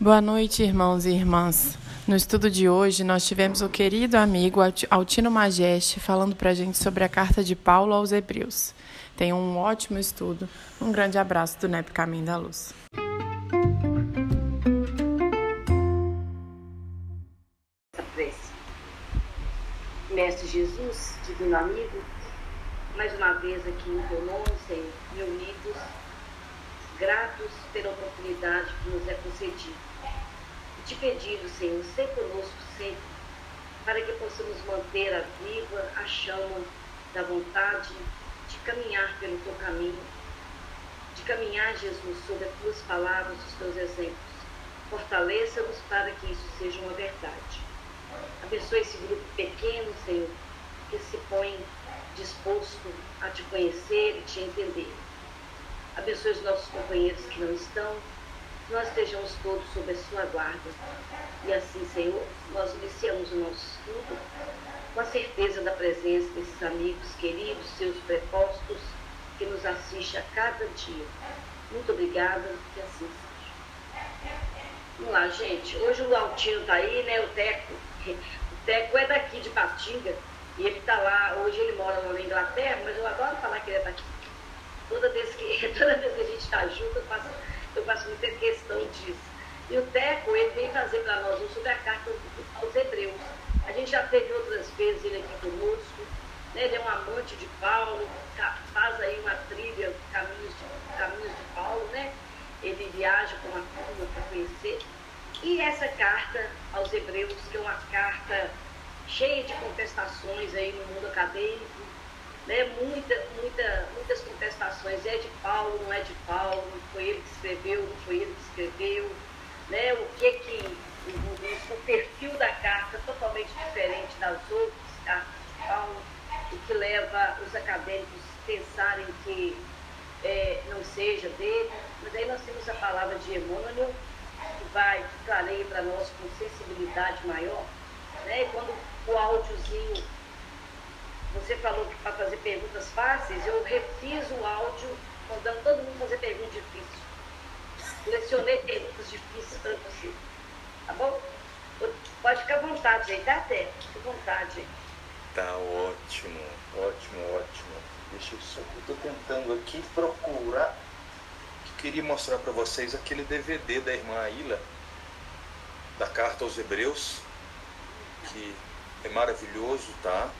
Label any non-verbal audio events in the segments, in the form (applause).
Boa noite, irmãos e irmãs. No estudo de hoje, nós tivemos o querido amigo Altino Majeste falando para a gente sobre a carta de Paulo aos Hebreus. Tenham um ótimo estudo. Um grande abraço do NEP Caminho da Luz. Mestre Jesus, divino amigo, mais uma vez aqui em teu nome, Senhor, reunidos, gratos pela oportunidade que nos é concedida te pedindo, Senhor, ser conosco sempre, para que possamos manter a viva a chama da vontade de caminhar pelo teu caminho, de caminhar, Jesus, sobre as tuas palavras, os teus exemplos. Fortaleça-nos para que isso seja uma verdade. Abençoe esse grupo pequeno, Senhor, que se põe disposto a te conhecer e te entender. Abençoe os nossos companheiros que não estão, nós estejamos todos sob a sua guarda. E assim, Senhor, nós iniciamos o nosso estudo com a certeza da presença desses amigos queridos, seus prepostos, que nos assiste a cada dia. Muito obrigada, que assim seja. Vamos lá, gente. Hoje o Altino está aí, né? O Teco. O Teco é daqui de Patinga. E ele está lá, hoje ele mora lá na Inglaterra, mas eu adoro falar que ele é daqui. Toda vez que, (laughs) toda vez que a gente está junto, eu faço eu faço muita questão disso. E o Teco, ele vem fazer para nós um sobre a carta aos Hebreus. A gente já teve outras vezes ele aqui conosco, né? ele é um amante de Paulo, faz aí uma trilha, caminhos de, caminhos de Paulo, né? Ele viaja com uma turma para conhecer. E essa carta aos Hebreus, que é uma carta cheia de contestações aí no mundo acadêmico, né, muita, muita, muitas contestações. É de Paulo, não é de Paulo, foi ele que escreveu, não foi ele que escreveu. Né, o que que o, o perfil da carta é totalmente diferente das outras cartas de Paulo, o que leva os acadêmicos a pensarem que é, não seja dele. Mas aí nós temos a palavra de Emmanuel, que vai, que clareia para nós com sensibilidade maior. Né, e quando o áudiozinho você falou que para fazer perguntas fáceis, eu refiz o áudio mandando todo mundo fazer perguntas difíceis. Selecionei perguntas difíceis para você. Tá bom? Pode ficar à vontade, gente. Tá até. Fique à vontade. Tá ótimo, ótimo, ótimo. Deixa eu só. Eu tô tentando aqui procurar. Queria mostrar para vocês aquele DVD da irmã Aila, da carta aos Hebreus, que é maravilhoso, tá?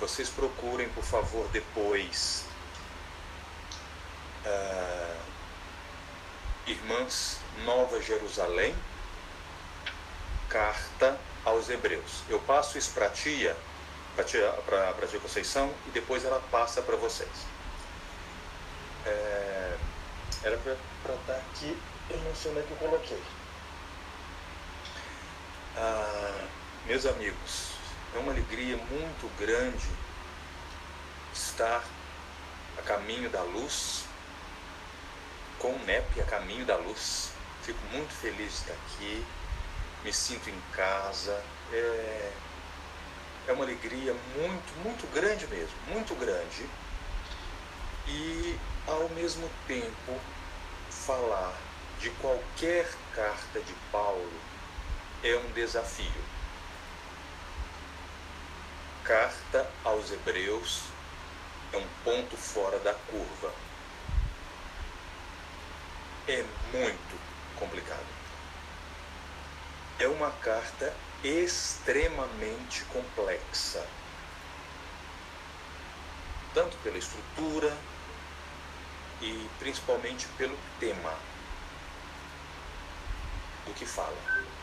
Vocês procurem, por favor, depois uh, Irmãs Nova Jerusalém, Carta aos Hebreus. Eu passo isso para a tia, para a tia Conceição, e depois ela passa para vocês. É, era para estar tá aqui, eu não sei onde é que eu coloquei. Ah, meus amigos, é uma alegria muito grande estar a caminho da luz, com o NEP a caminho da luz. Fico muito feliz de estar aqui, me sinto em casa. É, é uma alegria muito, muito grande mesmo, muito grande. E ao mesmo tempo falar de qualquer carta de Paulo é um desafio carta aos Hebreus é um ponto fora da curva. É muito complicado. É uma carta extremamente complexa, tanto pela estrutura e principalmente pelo tema do que fala.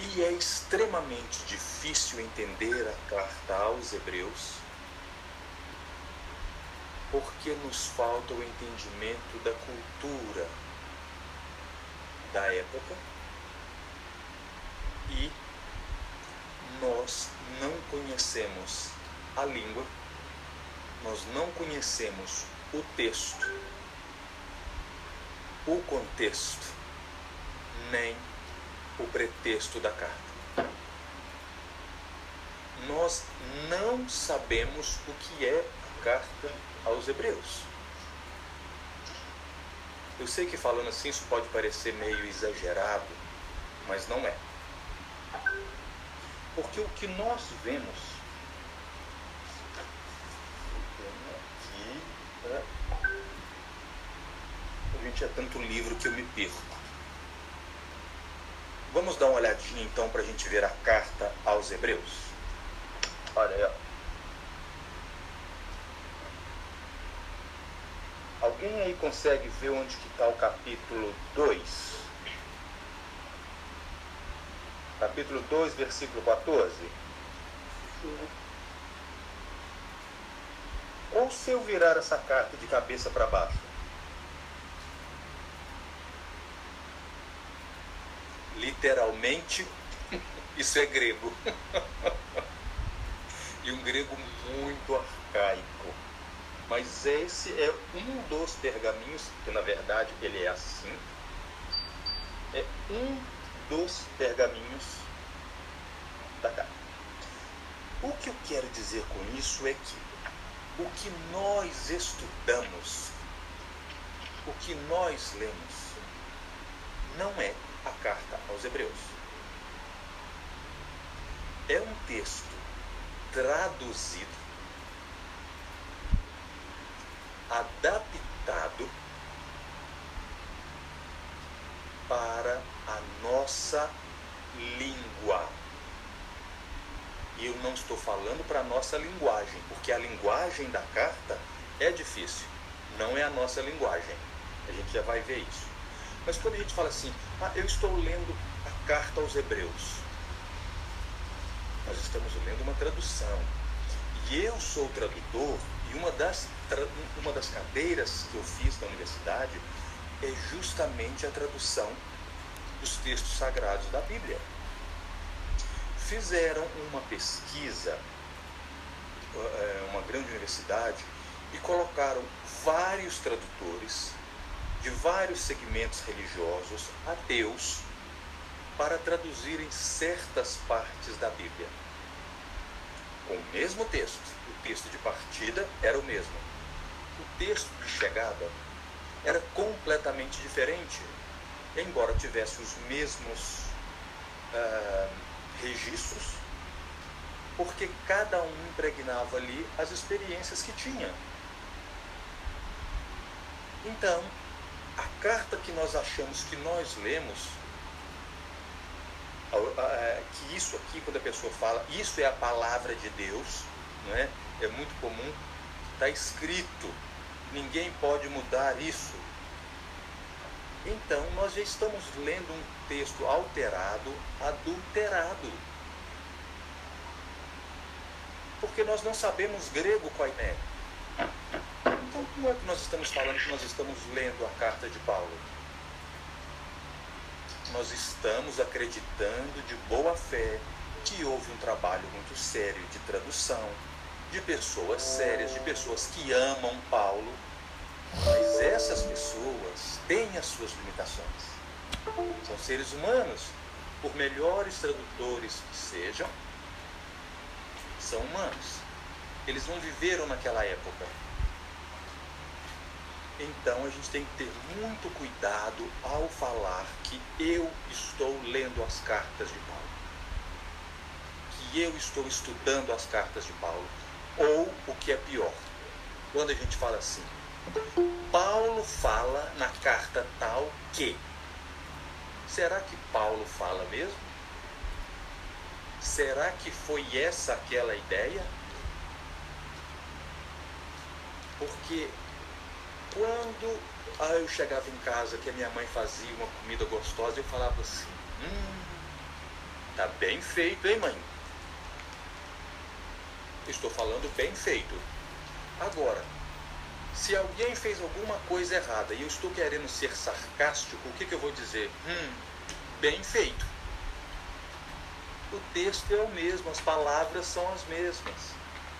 E é extremamente difícil entender a carta aos Hebreus porque nos falta o entendimento da cultura da época e nós não conhecemos a língua, nós não conhecemos o texto, o contexto, nem o pretexto da carta. Nós não sabemos o que é a carta aos Hebreus. Eu sei que falando assim isso pode parecer meio exagerado, mas não é. Porque o que nós vemos aqui, a gente é tanto livro que eu me perco. Vamos dar uma olhadinha então para a gente ver a carta aos Hebreus. Olha aí, ó. Alguém aí consegue ver onde que está o capítulo 2? Capítulo 2, versículo 14? Sim. Ou se eu virar essa carta de cabeça para baixo? Literalmente, isso é grego. e um grego muito arcaico. Mas esse é um dos pergaminhos, que na verdade ele é assim. É um dos pergaminhos da carta. O que eu quero dizer com isso é que o que nós estudamos, o que nós lemos, não é a carta aos Hebreus. É um texto traduzido, adaptado para a nossa língua. E eu não estou falando para a nossa linguagem, porque a linguagem da carta é difícil, não é a nossa linguagem. A gente já vai ver isso. Mas quando a gente fala assim, ah, eu estou lendo a carta aos Hebreus, nós estamos lendo uma tradução. E eu sou tradutor, e uma das, uma das cadeiras que eu fiz na universidade é justamente a tradução dos textos sagrados da Bíblia. Fizeram uma pesquisa, eh, uma grande universidade, e colocaram vários tradutores de vários segmentos religiosos ateus para traduzirem certas partes da Bíblia. Com o mesmo texto, o texto de partida era o mesmo. O texto de chegada era completamente diferente, embora tivesse os mesmos uh, registros, porque cada um impregnava ali as experiências que tinha. Então, a carta que nós achamos que nós lemos que isso aqui, quando a pessoa fala, isso é a palavra de Deus, não é? é muito comum, está escrito, ninguém pode mudar isso. Então, nós já estamos lendo um texto alterado, adulterado. Porque nós não sabemos grego, Koiné. Então, como é que nós estamos falando que nós estamos lendo a carta de Paulo? Nós estamos acreditando de boa fé que houve um trabalho muito sério de tradução, de pessoas sérias, de pessoas que amam Paulo, mas essas pessoas têm as suas limitações. São seres humanos, por melhores tradutores que sejam, são humanos. Eles não viveram naquela época, então a gente tem que ter muito cuidado ao falar que eu estou lendo as cartas de Paulo, que eu estou estudando as cartas de Paulo, ou o que é pior, quando a gente fala assim, Paulo fala na carta tal que. Será que Paulo fala mesmo? Será que foi essa aquela ideia? Porque quando ah, eu chegava em casa que a minha mãe fazia uma comida gostosa, eu falava assim: Hum, tá bem feito, hein, mãe? Estou falando bem feito. Agora, se alguém fez alguma coisa errada e eu estou querendo ser sarcástico, o que, que eu vou dizer? Hum, bem feito. O texto é o mesmo, as palavras são as mesmas,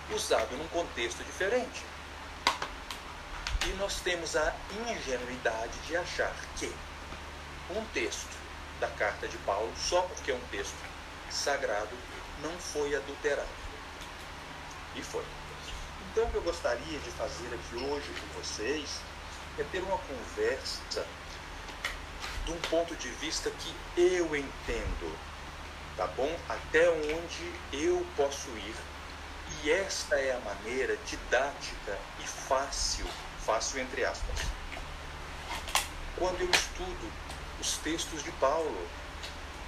usado num contexto diferente. Nós temos a ingenuidade de achar que um texto da carta de Paulo, só porque é um texto sagrado, não foi adulterado. E foi. Então, o que eu gostaria de fazer aqui hoje com vocês é ter uma conversa de um ponto de vista que eu entendo, tá bom? Até onde eu posso ir. E esta é a maneira didática e fácil, fácil entre aspas. Quando eu estudo os textos de Paulo,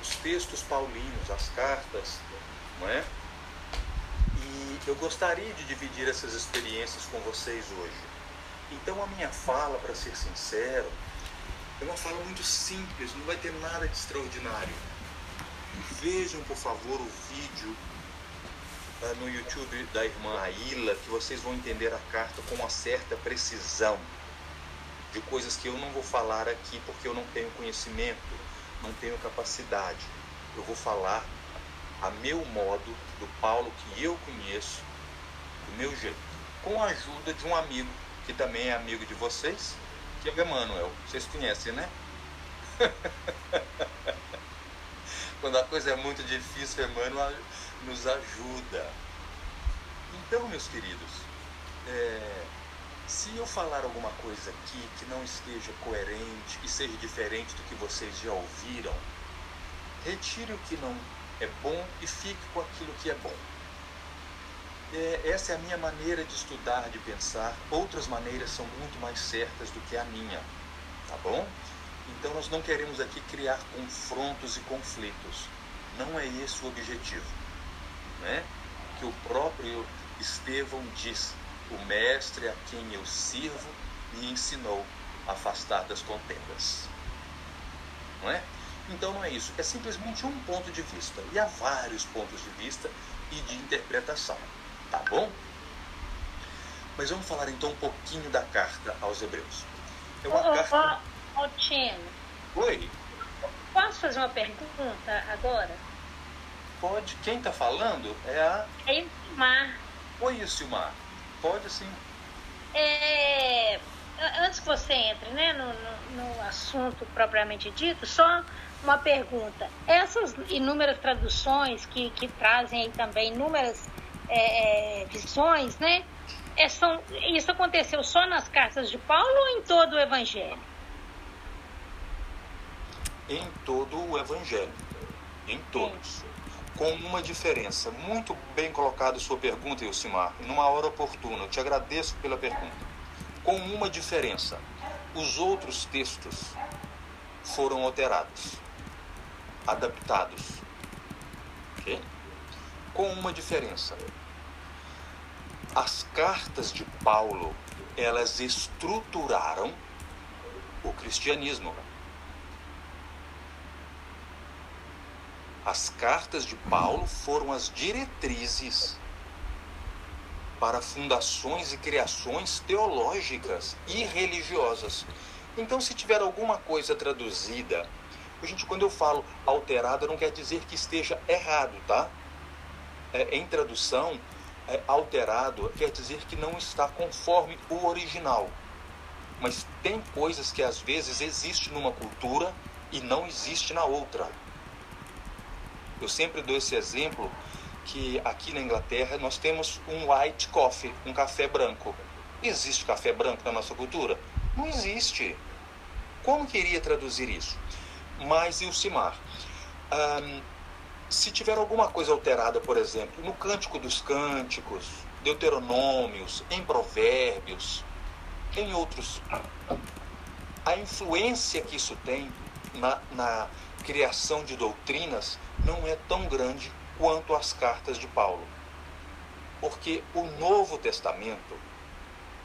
os textos paulinos, as cartas, não é? E eu gostaria de dividir essas experiências com vocês hoje. Então a minha fala, para ser sincero, é uma fala muito simples, não vai ter nada de extraordinário. Vejam, por favor, o vídeo no YouTube da irmã Aila, que vocês vão entender a carta com uma certa precisão de coisas que eu não vou falar aqui porque eu não tenho conhecimento, não tenho capacidade. Eu vou falar a meu modo, do Paulo que eu conheço, do meu jeito, com a ajuda de um amigo que também é amigo de vocês, que é o Emmanuel. Vocês conhecem, né? (laughs) Quando a coisa é muito difícil, Emmanuel nos ajuda. Então, meus queridos, é, se eu falar alguma coisa aqui que não esteja coerente, que seja diferente do que vocês já ouviram, retire o que não é bom e fique com aquilo que é bom. É, essa é a minha maneira de estudar, de pensar. Outras maneiras são muito mais certas do que a minha, tá bom? Então nós não queremos aqui criar confrontos e conflitos. Não é esse o objetivo, né? Que o próprio Estevão diz o mestre a quem eu sirvo me ensinou a afastar das contendas. Não é? Então não é isso, é simplesmente um ponto de vista. E há vários pontos de vista e de interpretação. Tá bom? Mas vamos falar então um pouquinho da carta aos Hebreus. É uma ô, carta. Ô, Tino. Oi. Posso fazer uma pergunta agora? Pode. Quem está falando é a. É o Silmar. Oi, Silmar. Pode sim. É, antes que você entre né, no, no, no, assunto propriamente dito, só uma pergunta. Essas inúmeras traduções que, que trazem aí também inúmeras é, é, visões, né? É, são, isso aconteceu só nas cartas de Paulo ou em todo o Evangelho? Em todo o Evangelho. Em todos. Sim com uma diferença. Muito bem colocada sua pergunta, Ilcimar, numa hora oportuna. Eu te agradeço pela pergunta. Com uma diferença. Os outros textos foram alterados, adaptados. Okay? Com uma diferença. As cartas de Paulo, elas estruturaram o cristianismo. As cartas de Paulo foram as diretrizes para fundações e criações teológicas e religiosas. Então, se tiver alguma coisa traduzida, gente, quando eu falo alterada, não quer dizer que esteja errado, tá? É, em tradução, é, alterado quer dizer que não está conforme o original. Mas tem coisas que às vezes existem numa cultura e não existe na outra. Eu sempre dou esse exemplo que aqui na Inglaterra nós temos um white coffee, um café branco. Existe café branco na nossa cultura? Não existe. Como queria traduzir isso? Mas o Simar? Um, se tiver alguma coisa alterada, por exemplo, no Cântico dos Cânticos, Deuteronômios, em Provérbios, em outros, a influência que isso tem na, na criação de doutrinas não é tão grande quanto as cartas de Paulo. Porque o Novo Testamento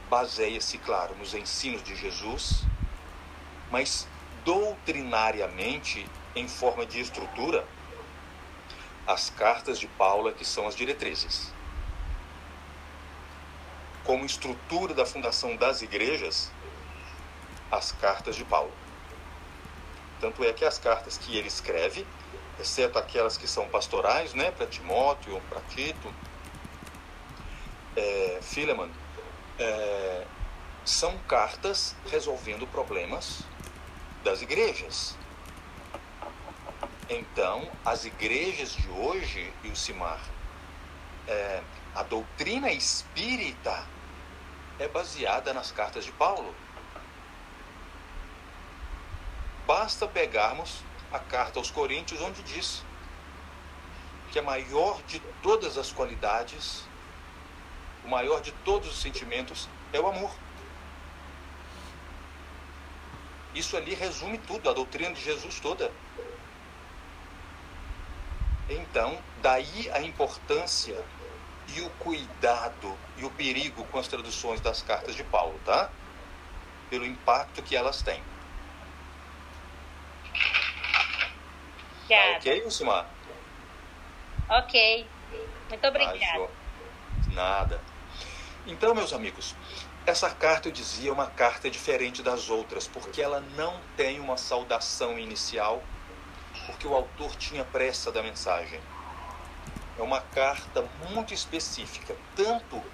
baseia-se, claro, nos ensinos de Jesus, mas doutrinariamente, em forma de estrutura, as cartas de Paulo é que são as diretrizes. Como estrutura da fundação das igrejas, as cartas de Paulo. Tanto é que as cartas que ele escreve, exceto aquelas que são pastorais, né, para Timóteo, para Tito, é, Philemon, é, são cartas resolvendo problemas das igrejas. Então, as igrejas de hoje, e o é, a doutrina espírita é baseada nas cartas de Paulo. Basta pegarmos a carta aos Coríntios, onde diz que a maior de todas as qualidades, o maior de todos os sentimentos é o amor. Isso ali resume tudo, a doutrina de Jesus toda. Então, daí a importância e o cuidado e o perigo com as traduções das cartas de Paulo, tá? Pelo impacto que elas têm. Obrigada. Tá ok, Lucimar? Ok. Muito Tá, obrigada. Nada. Então, meus amigos, essa carta, eu dizia, é uma carta diferente das outras, porque ela não tem uma saudação inicial, porque o autor tinha pressa da mensagem. É uma carta muito específica, tanto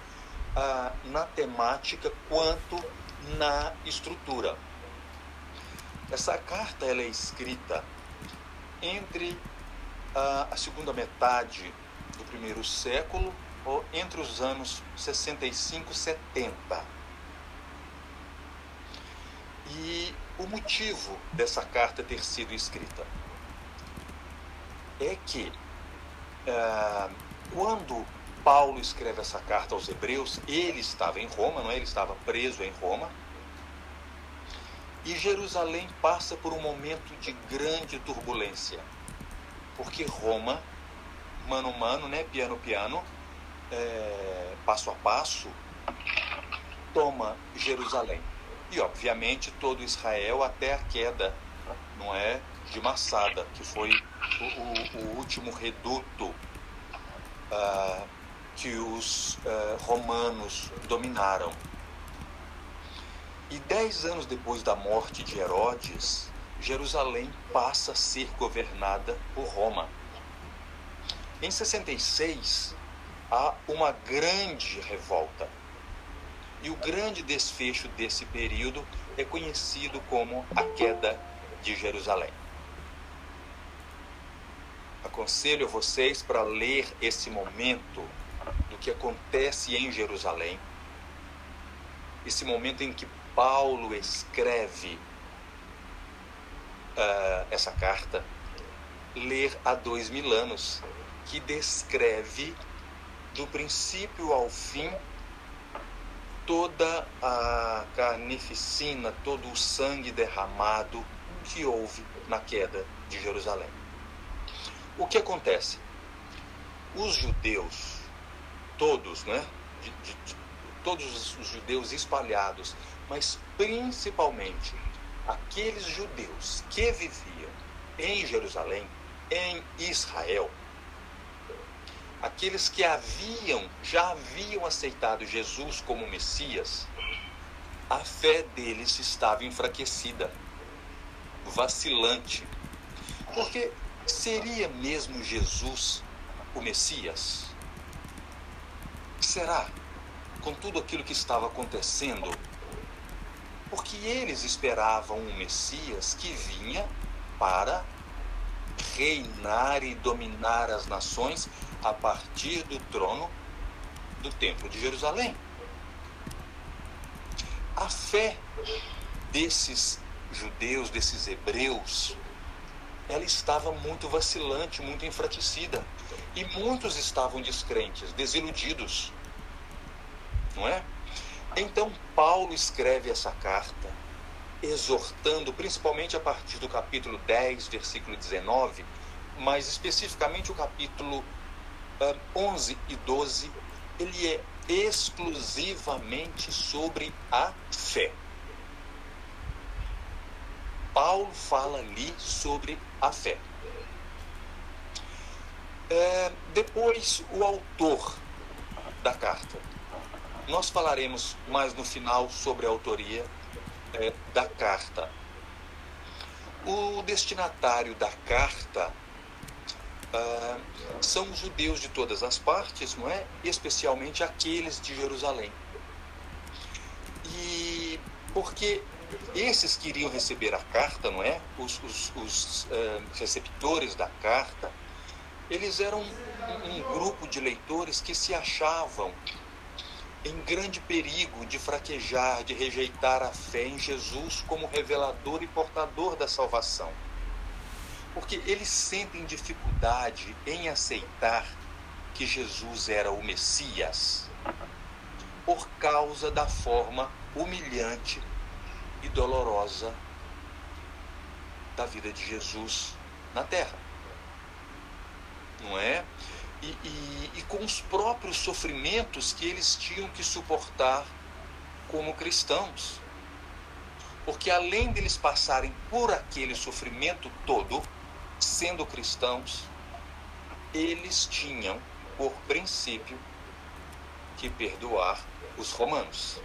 ah, na temática quanto na estrutura. Essa carta ela é escrita entre ah, a segunda metade do primeiro século ou entre os anos 65 e 70. E o motivo dessa carta ter sido escrita é que ah, quando Paulo escreve essa carta aos Hebreus, ele estava em Roma, não é? Ele estava preso em Roma. E Jerusalém passa por um momento de grande turbulência, porque Roma, mano mano, né, piano piano, é, passo a passo, toma Jerusalém. E obviamente todo Israel até a queda, não é, de Massada, que foi o, o, o último reduto ah, que os ah, romanos dominaram. E dez anos depois da morte de Herodes, Jerusalém passa a ser governada por Roma. Em 66, há uma grande revolta. E o grande desfecho desse período é conhecido como a queda de Jerusalém. Aconselho vocês para ler esse momento do que acontece em Jerusalém, esse momento em que Paulo escreve uh, essa carta, ler há dois mil anos, que descreve do princípio ao fim toda a carnificina, todo o sangue derramado que houve na queda de Jerusalém. O que acontece? Os judeus, todos, né? De, de, de, todos os judeus espalhados, mas principalmente aqueles judeus que viviam em Jerusalém, em Israel, aqueles que haviam, já haviam aceitado Jesus como Messias, a fé deles estava enfraquecida, vacilante. Porque seria mesmo Jesus o Messias? Será? Com tudo aquilo que estava acontecendo, porque eles esperavam um Messias que vinha para reinar e dominar as nações a partir do trono do Templo de Jerusalém. A fé desses judeus, desses hebreus, ela estava muito vacilante, muito enfraquecida. E muitos estavam descrentes, desiludidos. Não é? Então, Paulo escreve essa carta, exortando, principalmente a partir do capítulo 10, versículo 19, mas especificamente o capítulo 11 e 12, ele é exclusivamente sobre a fé. Paulo fala ali sobre a fé. É, depois, o autor da carta. Nós falaremos mais no final sobre a autoria é, da carta. O destinatário da carta ah, são os judeus de todas as partes, não é? Especialmente aqueles de Jerusalém. E porque esses que iriam receber a carta, não é? Os, os, os uh, receptores da carta, eles eram um, um, grupo de leitores que se achavam em grande perigo de fraquejar, de rejeitar a fé em Jesus como revelador e portador da salvação. Porque eles sentem dificuldade em aceitar que Jesus era o Messias por causa da forma humilhante e dolorosa da vida de Jesus na terra. Não é? E, e, e, com os próprios sofrimentos que eles tinham que suportar como cristãos. Porque além deles passarem por aquele sofrimento todo, sendo cristãos, eles tinham, por princípio, que perdoar os romanos.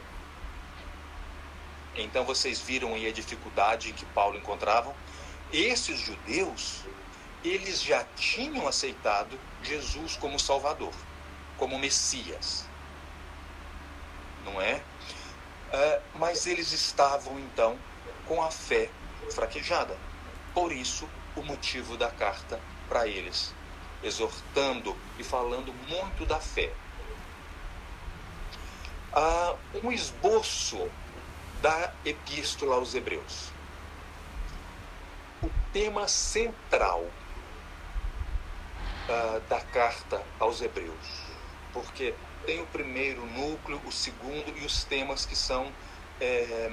Então vocês viram aí a dificuldade que Paulo encontrava. Esses judeus, eles já tinham aceitado Jesus como Salvador, como Messias. Não é? é mas eles estavam então com a fé fraquejada. Por isso, o motivo da carta para eles, exortando e falando muito da fé. Ah, um esboço da Epístola aos Hebreus. O tema central uh, da carta aos Hebreus, porque tem o primeiro núcleo, o segundo e os temas que são é,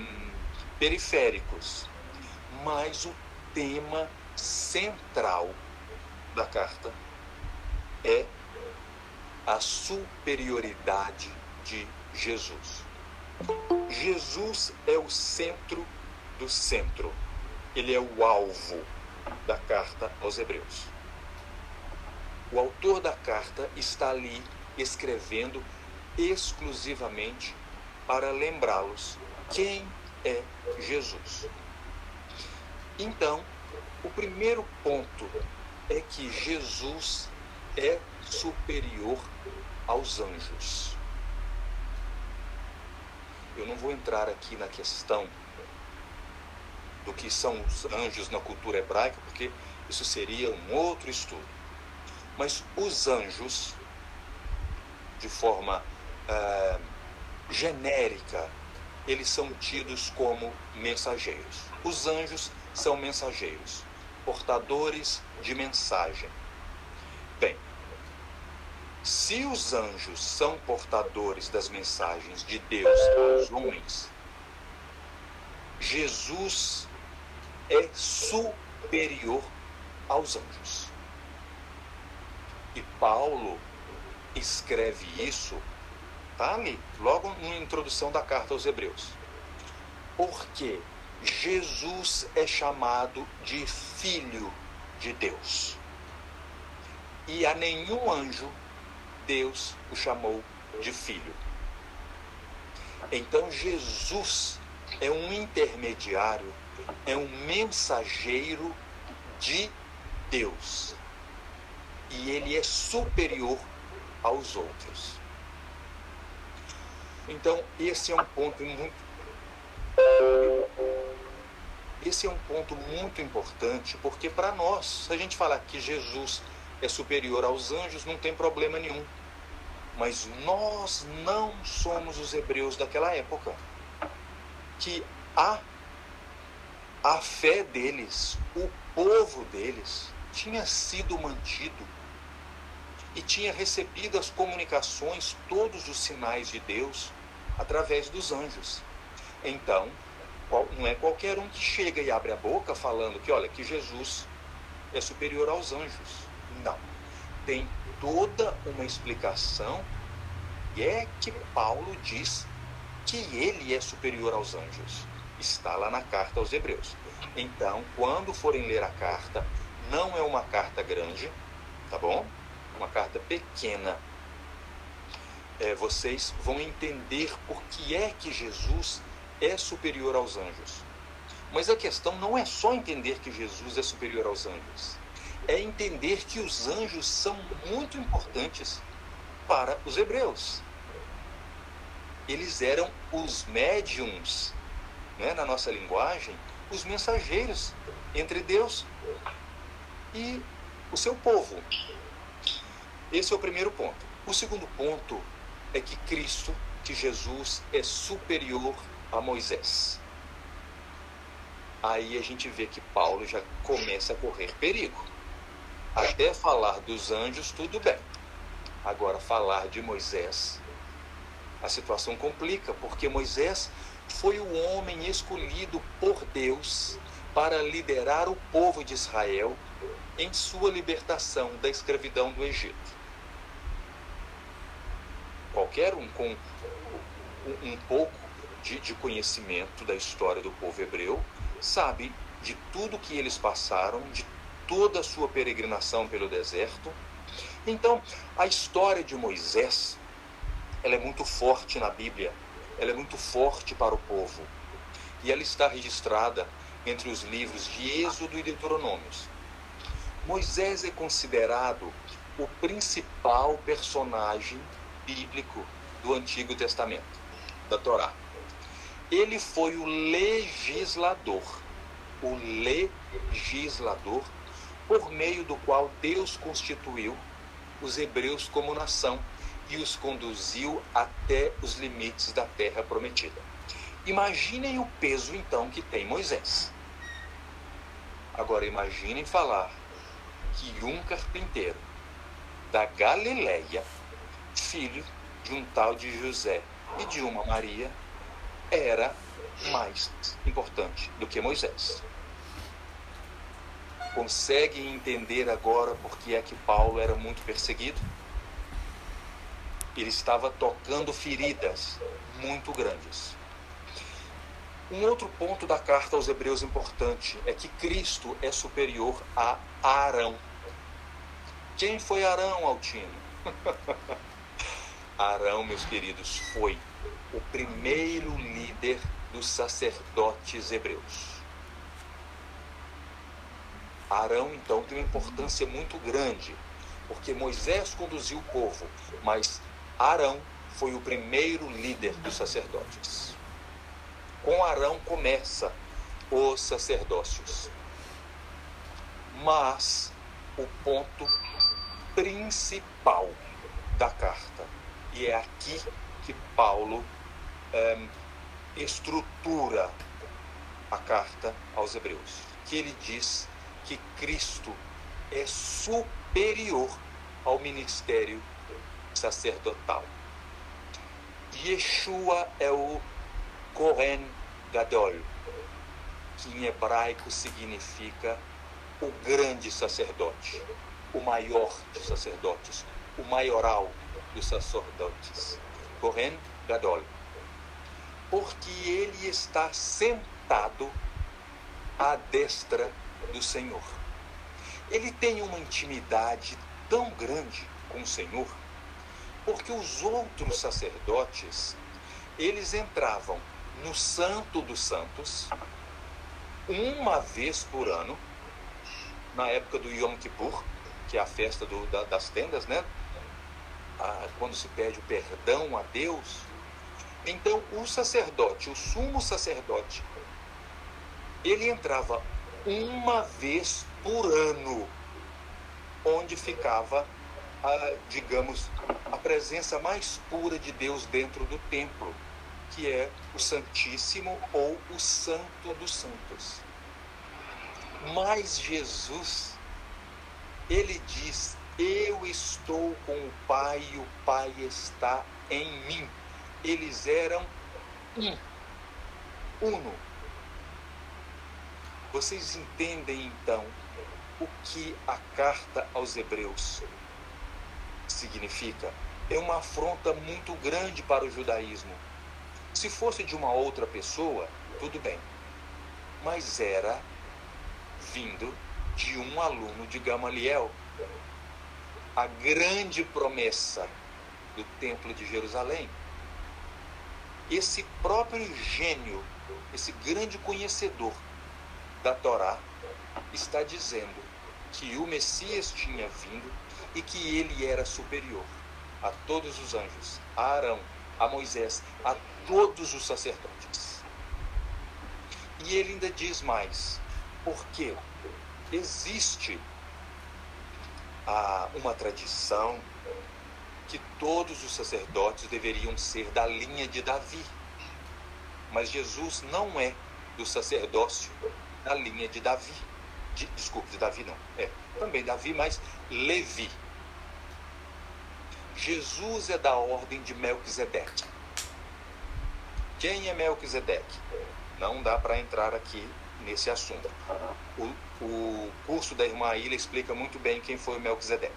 periféricos, mas o tema central da carta é a superioridade de Jesus. Jesus é o centro do centro. Ele é o alvo da carta aos Hebreus. O autor da carta está ali escrevendo exclusivamente para lembrá-los quem é Jesus. Então, o primeiro ponto é que Jesus é superior aos anjos. Eu não vou entrar aqui na questão do que são os anjos na cultura hebraica, porque isso seria um outro estudo. Mas os anjos, de forma uh, genérica, eles são tidos como mensageiros. Os anjos são mensageiros, portadores de mensagem. Bem, se os anjos são portadores das mensagens de Deus aos homens, Jesus é superior aos anjos. E Paulo escreve isso, tá ali, logo na introdução da carta aos Hebreus. Porque Jesus é chamado de Filho de Deus. E a nenhum anjo Deus o chamou de filho. Então Jesus é um intermediário, é um mensageiro de Deus. E ele é superior aos outros. Então, esse é um ponto muito esse é um ponto muito importante, porque para nós, se a gente falar que Jesus é superior aos anjos, não tem problema nenhum. Mas nós não somos os hebreus daquela época. Que a, a fé deles, o povo deles, tinha sido mantido e tinha recebido as comunicações, todos os sinais de Deus, através dos anjos. Então, não é qualquer um que chega e abre a boca falando que, olha, que Jesus é superior aos anjos. Não. Tem toda uma explicação e é que Paulo diz que ele é superior aos anjos. Está lá na carta aos Hebreus. Então, quando forem ler a carta, não é uma carta grande, tá bom? Uma carta pequena. É, vocês vão entender por que é que Jesus é superior aos anjos. Mas a questão não é só entender que Jesus é superior aos anjos é entender que os anjos são muito importantes para os hebreus. Eles eram os médiums, né, na nossa linguagem, os mensageiros entre Deus e o seu povo. Esse é o primeiro ponto. O segundo ponto é que Cristo, que Jesus é superior a Moisés. Aí a gente vê que Paulo já começa a correr perigo. Até falar dos anjos, tudo bem. Agora, falar de Moisés, a situação complica, porque Moisés foi o homem escolhido por Deus para liderar o povo de Israel em sua libertação da escravidão do Egito. Qualquer um com um pouco de, de conhecimento da história do povo hebreu sabe de tudo que eles passaram, de toda a sua peregrinação pelo deserto. Então, a história de Moisés, ela é muito forte na Bíblia, ela é muito forte para o povo. E ela está registrada entre os livros de Êxodo e Deuteronômios. Moisés é considerado o principal personagem bíblico do Antigo Testamento, da Torá. Ele foi o legislador, o legislador por meio do qual Deus constituiu os hebreus como nação e os conduziu até os limites da terra prometida. Imaginem o peso então que tem Moisés. Agora imaginem falar que um carpinteiro da Galileia, filho de um tal de José e de uma Maria, era mais importante do que Moisés. Conseguem entender agora por que é que Paulo era muito perseguido? Ele estava tocando feridas muito grandes. Um outro ponto da carta aos Hebreus importante é que Cristo é superior a Arão. Quem foi Arão, Altino? (laughs) Arão, meus queridos, foi o primeiro líder dos sacerdotes hebreus. Arão, então, tem uma importância muito grande, porque Moisés conduziu o povo, mas Arão foi o primeiro líder dos sacerdotes. Com Arão começa os sacerdócios. Mas o ponto principal da carta, e é aqui que Paulo é, estrutura a carta aos Hebreus, que ele diz que Cristo é superior ao ministério sacerdotal. Yeshua é o Kohen Gadol, que em hebraico significa o grande sacerdote, o maior dos sacerdotes, o maioral dos sacerdotes. Kohen Gadol. Porque ele está sentado à destra do Senhor. Ele tem uma intimidade tão grande com o Senhor, porque os outros sacerdotes, eles entravam no Santo dos Santos uma vez por ano, na época do Yom Kippur, que é a festa do, da, das tendas, né? Ah, quando se pede o perdão a Deus. Então, o sacerdote, o sumo sacerdote, ele entrava uma vez por ano, onde ficava, a, digamos, a presença mais pura de Deus dentro do templo, que é o Santíssimo ou o Santo dos Santos. Mas Jesus, ele diz: Eu estou com o Pai e o Pai está em mim. Eles eram um, uno vocês entendem então o que a carta aos Hebreus significa? É uma afronta muito grande para o judaísmo. Se fosse de uma outra pessoa, tudo bem. Mas era vindo de um aluno de Gamaliel. A grande promessa do Templo de Jerusalém. Esse próprio gênio, esse grande conhecedor, da Torá está dizendo que o Messias tinha vindo e que ele era superior a todos os anjos, a Arão, a Moisés, a todos os sacerdotes. E ele ainda diz mais, porque existe ah, uma tradição que todos os sacerdotes deveriam ser da linha de Davi. Mas Jesus não é do sacerdócio da linha de Davi. De, desculpe, de Davi não. É, também Davi, mas Levi. Jesus é da ordem de Melquisedeque. Quem é Melquisedeque? Não dá para entrar aqui nesse assunto. O, o curso da irmã Ilha explica muito bem quem foi Melquisedeque.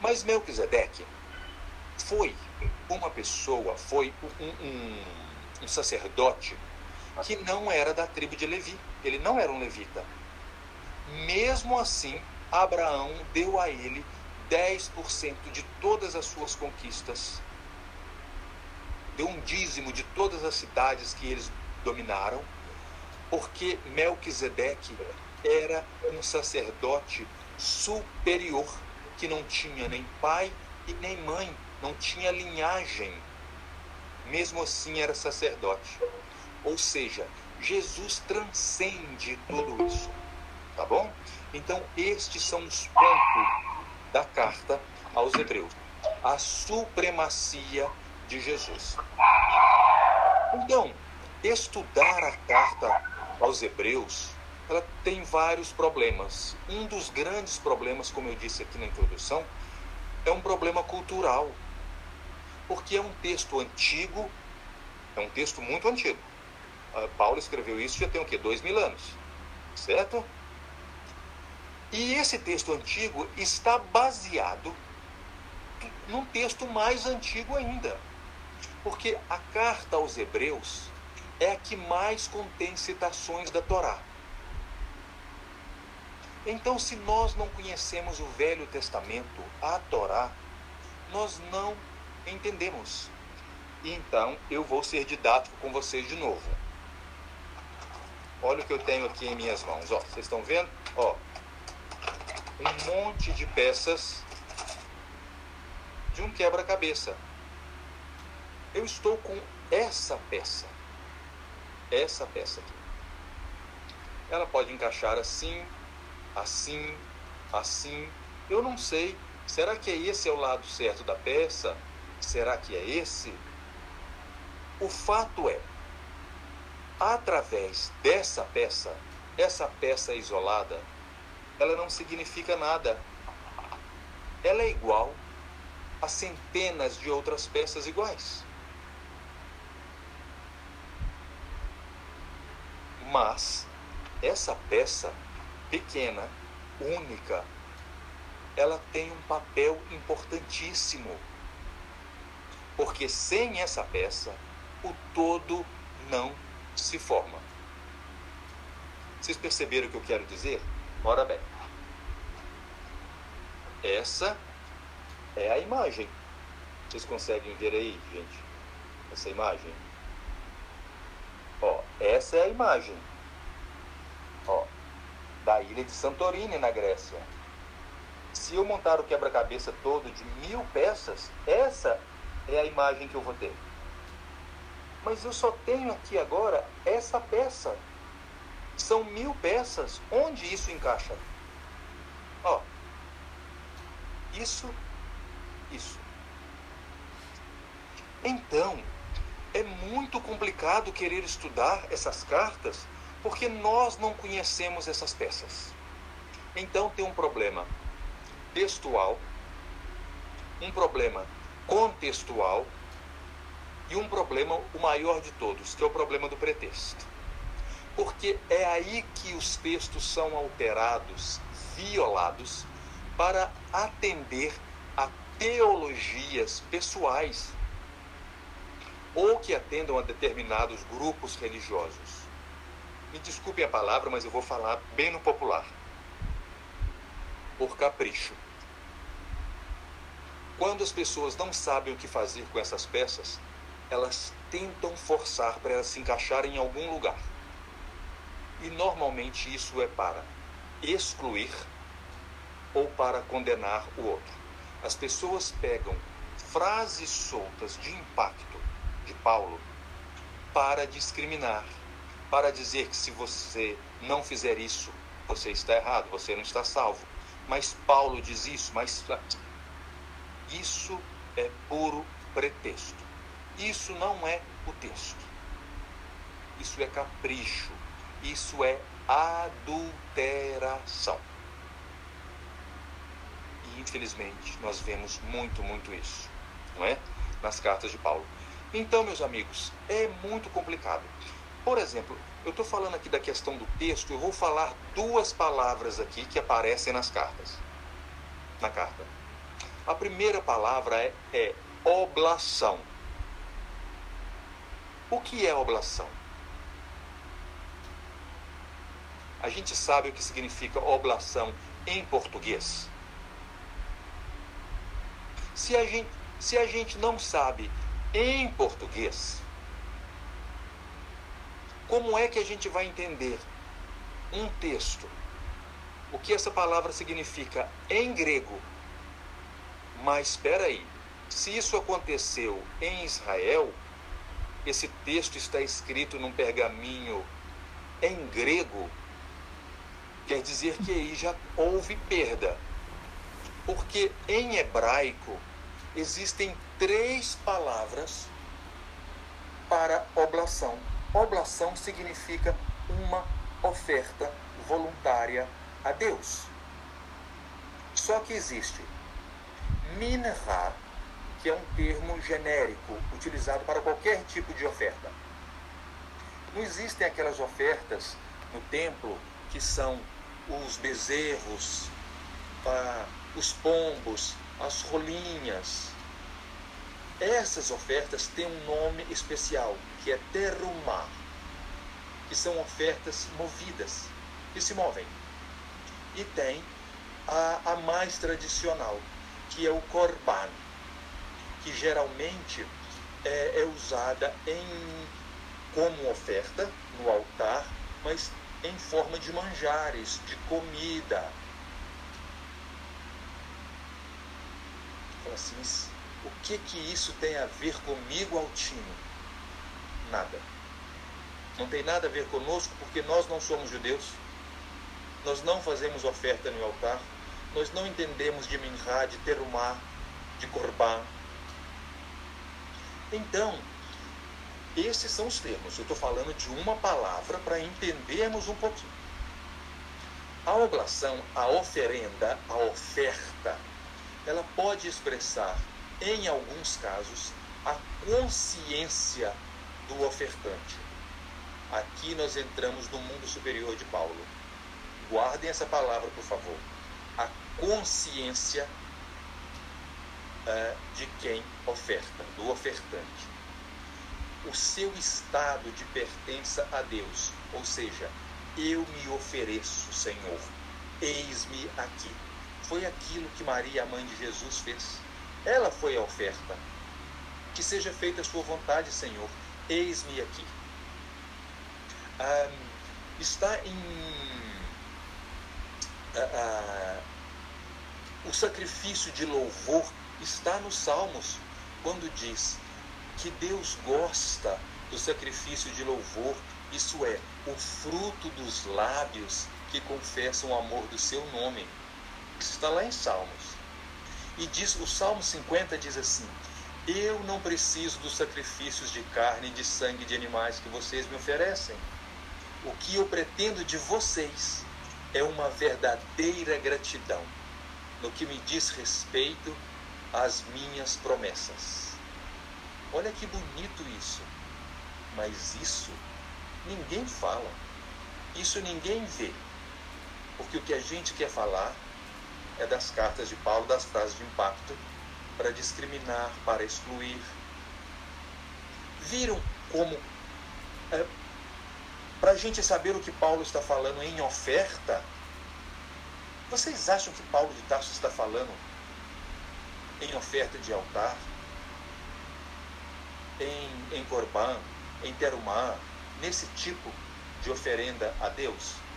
Mas Melquisedeque foi uma pessoa, foi um, um, um sacerdote que não era da tribo de Levi. Ele não era um levita. Mesmo assim, Abraão deu a ele 10% de todas as suas conquistas. Deu um dízimo de todas as cidades que eles dominaram, porque Melquisedeque era um sacerdote superior, que não tinha nem pai e nem mãe, não tinha linhagem. Mesmo assim era sacerdote. Ou seja, Jesus transcende tudo isso. Tá bom? Então, estes são os pontos da carta aos Hebreus. A supremacia de Jesus. Então, estudar a carta aos Hebreus, ela tem vários problemas. Um dos grandes problemas, como eu disse aqui na introdução, é um problema cultural. Porque é um texto antigo, é um texto muito antigo. Ah, Paulo escreveu isso já tem o quê? Dois mil anos. Certo? E esse texto antigo está baseado num texto mais antigo ainda. Porque a carta aos Hebreus é a que mais contém citações da Torá. Então, se nós não conhecemos o Velho Testamento, a Torá, nós não entendemos. Então, eu vou ser didático com vocês de novo. Olha o que eu tenho aqui em minhas mãos. Ó, vocês estão vendo? Ó, um monte de peças de um quebra-cabeça. Eu estou com essa peça. Essa peça aqui. Ela pode encaixar assim, assim, assim. Eu não sei. Será que é esse é o lado certo da peça? Será que é esse? O fato é, através dessa peça, essa peça isolada, ela não significa nada. Ela é igual a centenas de outras peças iguais. Mas essa peça pequena, única, ela tem um papel importantíssimo. Porque sem essa peça, o todo não se forma. Vocês perceberam o que eu quero dizer? Ora bem, essa é a imagem. Vocês conseguem ver aí, gente? Essa imagem? Ó, essa é a imagem. Ó, da ilha de Santorini, na Grécia. Se eu montar o quebra-cabeça todo de mil peças, essa é a imagem que eu vou ter. Mas eu só tenho aqui agora essa peça. São mil peças. Onde isso encaixa? Ó. Isso, isso. Então, é muito complicado querer estudar essas cartas porque nós não conhecemos essas peças. Então tem um problema textual, um problema contextual e um problema, o maior de todos, que é o problema do pretexto porque é aí que os textos são alterados, violados, para atender a teologias pessoais ou que atendam a determinados grupos religiosos. Me desculpem a palavra, mas eu vou falar bem no popular. Por capricho. Quando as pessoas não sabem o que fazer com essas peças, elas tentam forçar para elas se encaixarem em algum lugar. E normalmente isso é para excluir ou para condenar o outro. As pessoas pegam frases soltas de impacto de Paulo para discriminar, para dizer que se você não fizer isso, você está errado, você não está salvo. Mas Paulo diz isso, mas isso é puro pretexto. Isso não é o texto. Isso é capricho. Isso é adulteração. E infelizmente nós vemos muito, muito isso, não é? Nas cartas de Paulo. Então, meus amigos, é muito complicado. Por exemplo, eu estou falando aqui da questão do texto, eu vou falar duas palavras aqui que aparecem nas cartas. Na carta. A primeira palavra é, é oblação. O que é oblação? A gente sabe o que significa oblação em português? Se a gente, se a gente não sabe em português, como é que a gente vai entender um texto? O que essa palavra significa em grego? Mas espera aí, se isso aconteceu em Israel, esse texto está escrito num pergaminho em grego, quer dizer que aí já houve perda. Porque em hebraico existem três palavras para oblação. Oblação significa uma oferta voluntária a Deus. Só que existe minha, que é um termo genérico utilizado para qualquer tipo de oferta. Não existem aquelas ofertas no templo que são os bezerros, os pombos, as rolinhas. Essas ofertas têm um nome especial, que é terumá, que são ofertas movidas, que se movem. E tem a, a mais tradicional, que é o korban, que geralmente é, é usada em, como oferta no altar, mas em forma de manjares, de comida. Fala assim, o que que isso tem a ver comigo, Altino? Nada. Não tem nada a ver conosco porque nós não somos judeus. Nós não fazemos oferta no altar. Nós não entendemos de minhá, de terumá, de korban. Então, esses são os termos. Eu estou falando de uma palavra para entendermos um pouquinho. A oblação, a oferenda, a oferta, ela pode expressar, em alguns casos, a consciência do ofertante. Aqui nós entramos no mundo superior de Paulo. Guardem essa palavra, por favor. A consciência uh, de quem oferta, do ofertante o seu estado de pertença a Deus, ou seja, eu me ofereço, Senhor, eis-me aqui. Foi aquilo que Maria, a mãe de Jesus, fez. Ela foi a oferta. Que seja feita a sua vontade, Senhor, eis-me aqui. Ah, está em. Ah, ah, o sacrifício de louvor está nos Salmos, quando diz: que Deus gosta do sacrifício de louvor, isso é, o fruto dos lábios que confessam o amor do seu nome. Está lá em Salmos. E diz, o Salmo 50 diz assim: Eu não preciso dos sacrifícios de carne e de sangue de animais que vocês me oferecem. O que eu pretendo de vocês é uma verdadeira gratidão no que me diz respeito às minhas promessas. Olha que bonito isso. Mas isso ninguém fala. Isso ninguém vê. Porque o que a gente quer falar é das cartas de Paulo, das frases de impacto, para discriminar, para excluir. Viram como. É, para a gente saber o que Paulo está falando em oferta, vocês acham que Paulo de Tarso está falando em oferta de altar? em, em Corban, em Terumá, nesse tipo de oferenda a Deus?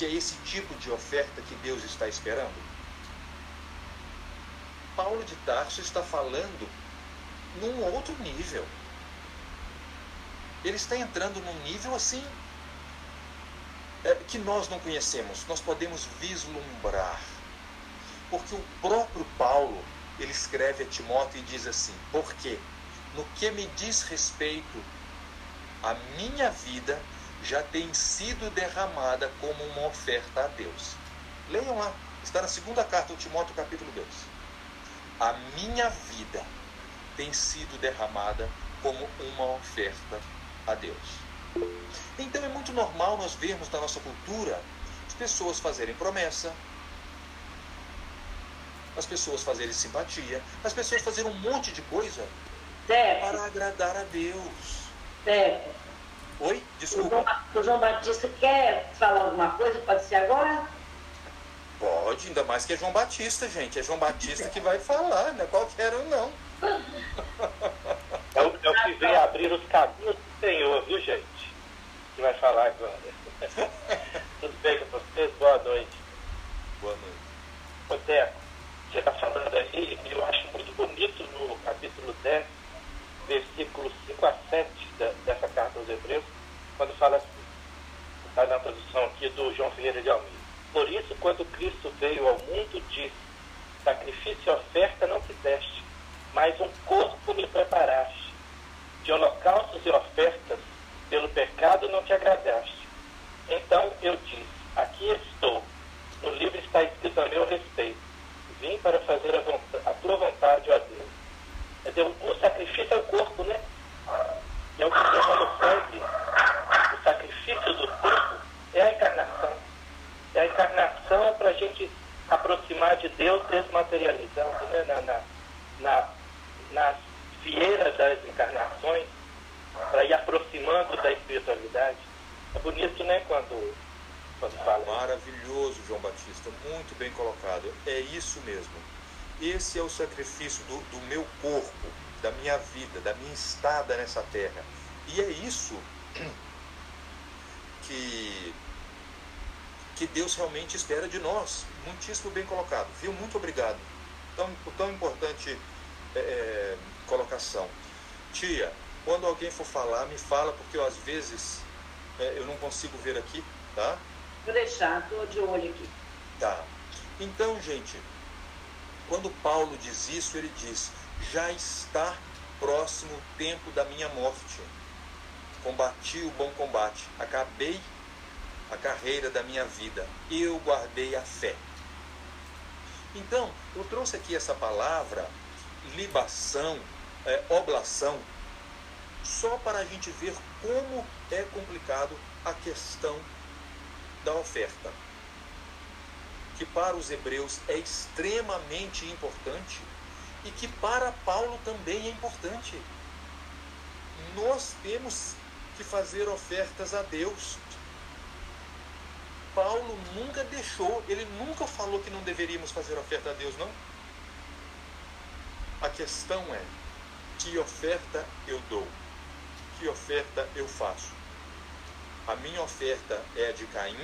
Que é esse tipo de oferta que Deus está esperando? Paulo de Tarso está falando num outro nível. Ele está entrando num nível assim é, que nós não conhecemos, nós podemos vislumbrar. Porque o próprio Paulo, ele escreve a Timóteo e diz assim: Porque no que me diz respeito, a minha vida já tem sido derramada como uma oferta a Deus. Leiam lá, está na segunda carta de Timóteo, capítulo 2. A minha vida tem sido derramada como uma oferta a Deus. Então é muito normal nós vermos na nossa cultura as pessoas fazerem promessa, as pessoas fazerem simpatia, as pessoas fazerem um monte de coisa certo. para agradar a Deus. Certo. Oi? Desculpa. O João Batista quer falar alguma coisa? Pode ser agora? Pode, ainda mais que é João Batista, gente. É João Batista que vai falar, não é qualquer um, não. (laughs) É o, é o que vem abrir os caminhos do Senhor, viu, gente? Que vai falar agora. (laughs) Tudo bem com vocês? Boa noite. Boa noite. Ô, Teco, você está falando aí, eu acho muito bonito no capítulo 10, versículos 5 a 7 dessa carta aos Hebreus, quando fala assim, está na tradução aqui do João Ferreira de Almeida. Por isso, quando Cristo veio ao mundo, disse: Sacrifício e oferta não quiseste, mas um corpo me preparaste. De holocaustos e ofertas, pelo pecado não te agradaste. Então eu disse: Aqui estou. No livro está escrito a meu respeito vim para fazer a, vontade, a tua vontade, ó Deus. Entendeu? O sacrifício é o corpo, né? É o que derrama o sangue. O sacrifício do corpo é a encarnação. É a encarnação para a gente aproximar de Deus desmaterializando, né? Na, na, na, na fieira das encarnações, para ir aproximando da espiritualidade. É bonito, né? Quando fala. Maravilhoso, João Batista, muito bem colocado. É isso mesmo. Esse é o sacrifício do, do meu corpo, da minha vida, da minha estada nessa terra. E é isso que, que Deus realmente espera de nós. Muitíssimo bem colocado. Viu? Muito obrigado. Tão, tão importante é, é, colocação. Tia, quando alguém for falar, me fala, porque eu, às vezes é, eu não consigo ver aqui, tá? Vou deixar, estou de olho aqui. Tá. Então, gente, quando Paulo diz isso, ele diz: já está próximo o tempo da minha morte. Combati o bom combate, acabei a carreira da minha vida, eu guardei a fé. Então, eu trouxe aqui essa palavra, libação, é, oblação, só para a gente ver como é complicado a questão da oferta, que para os hebreus é extremamente importante e que para Paulo também é importante. Nós temos que fazer ofertas a Deus. Paulo nunca deixou, ele nunca falou que não deveríamos fazer oferta a Deus, não. A questão é: que oferta eu dou? Que oferta eu faço? a minha oferta é a de Caim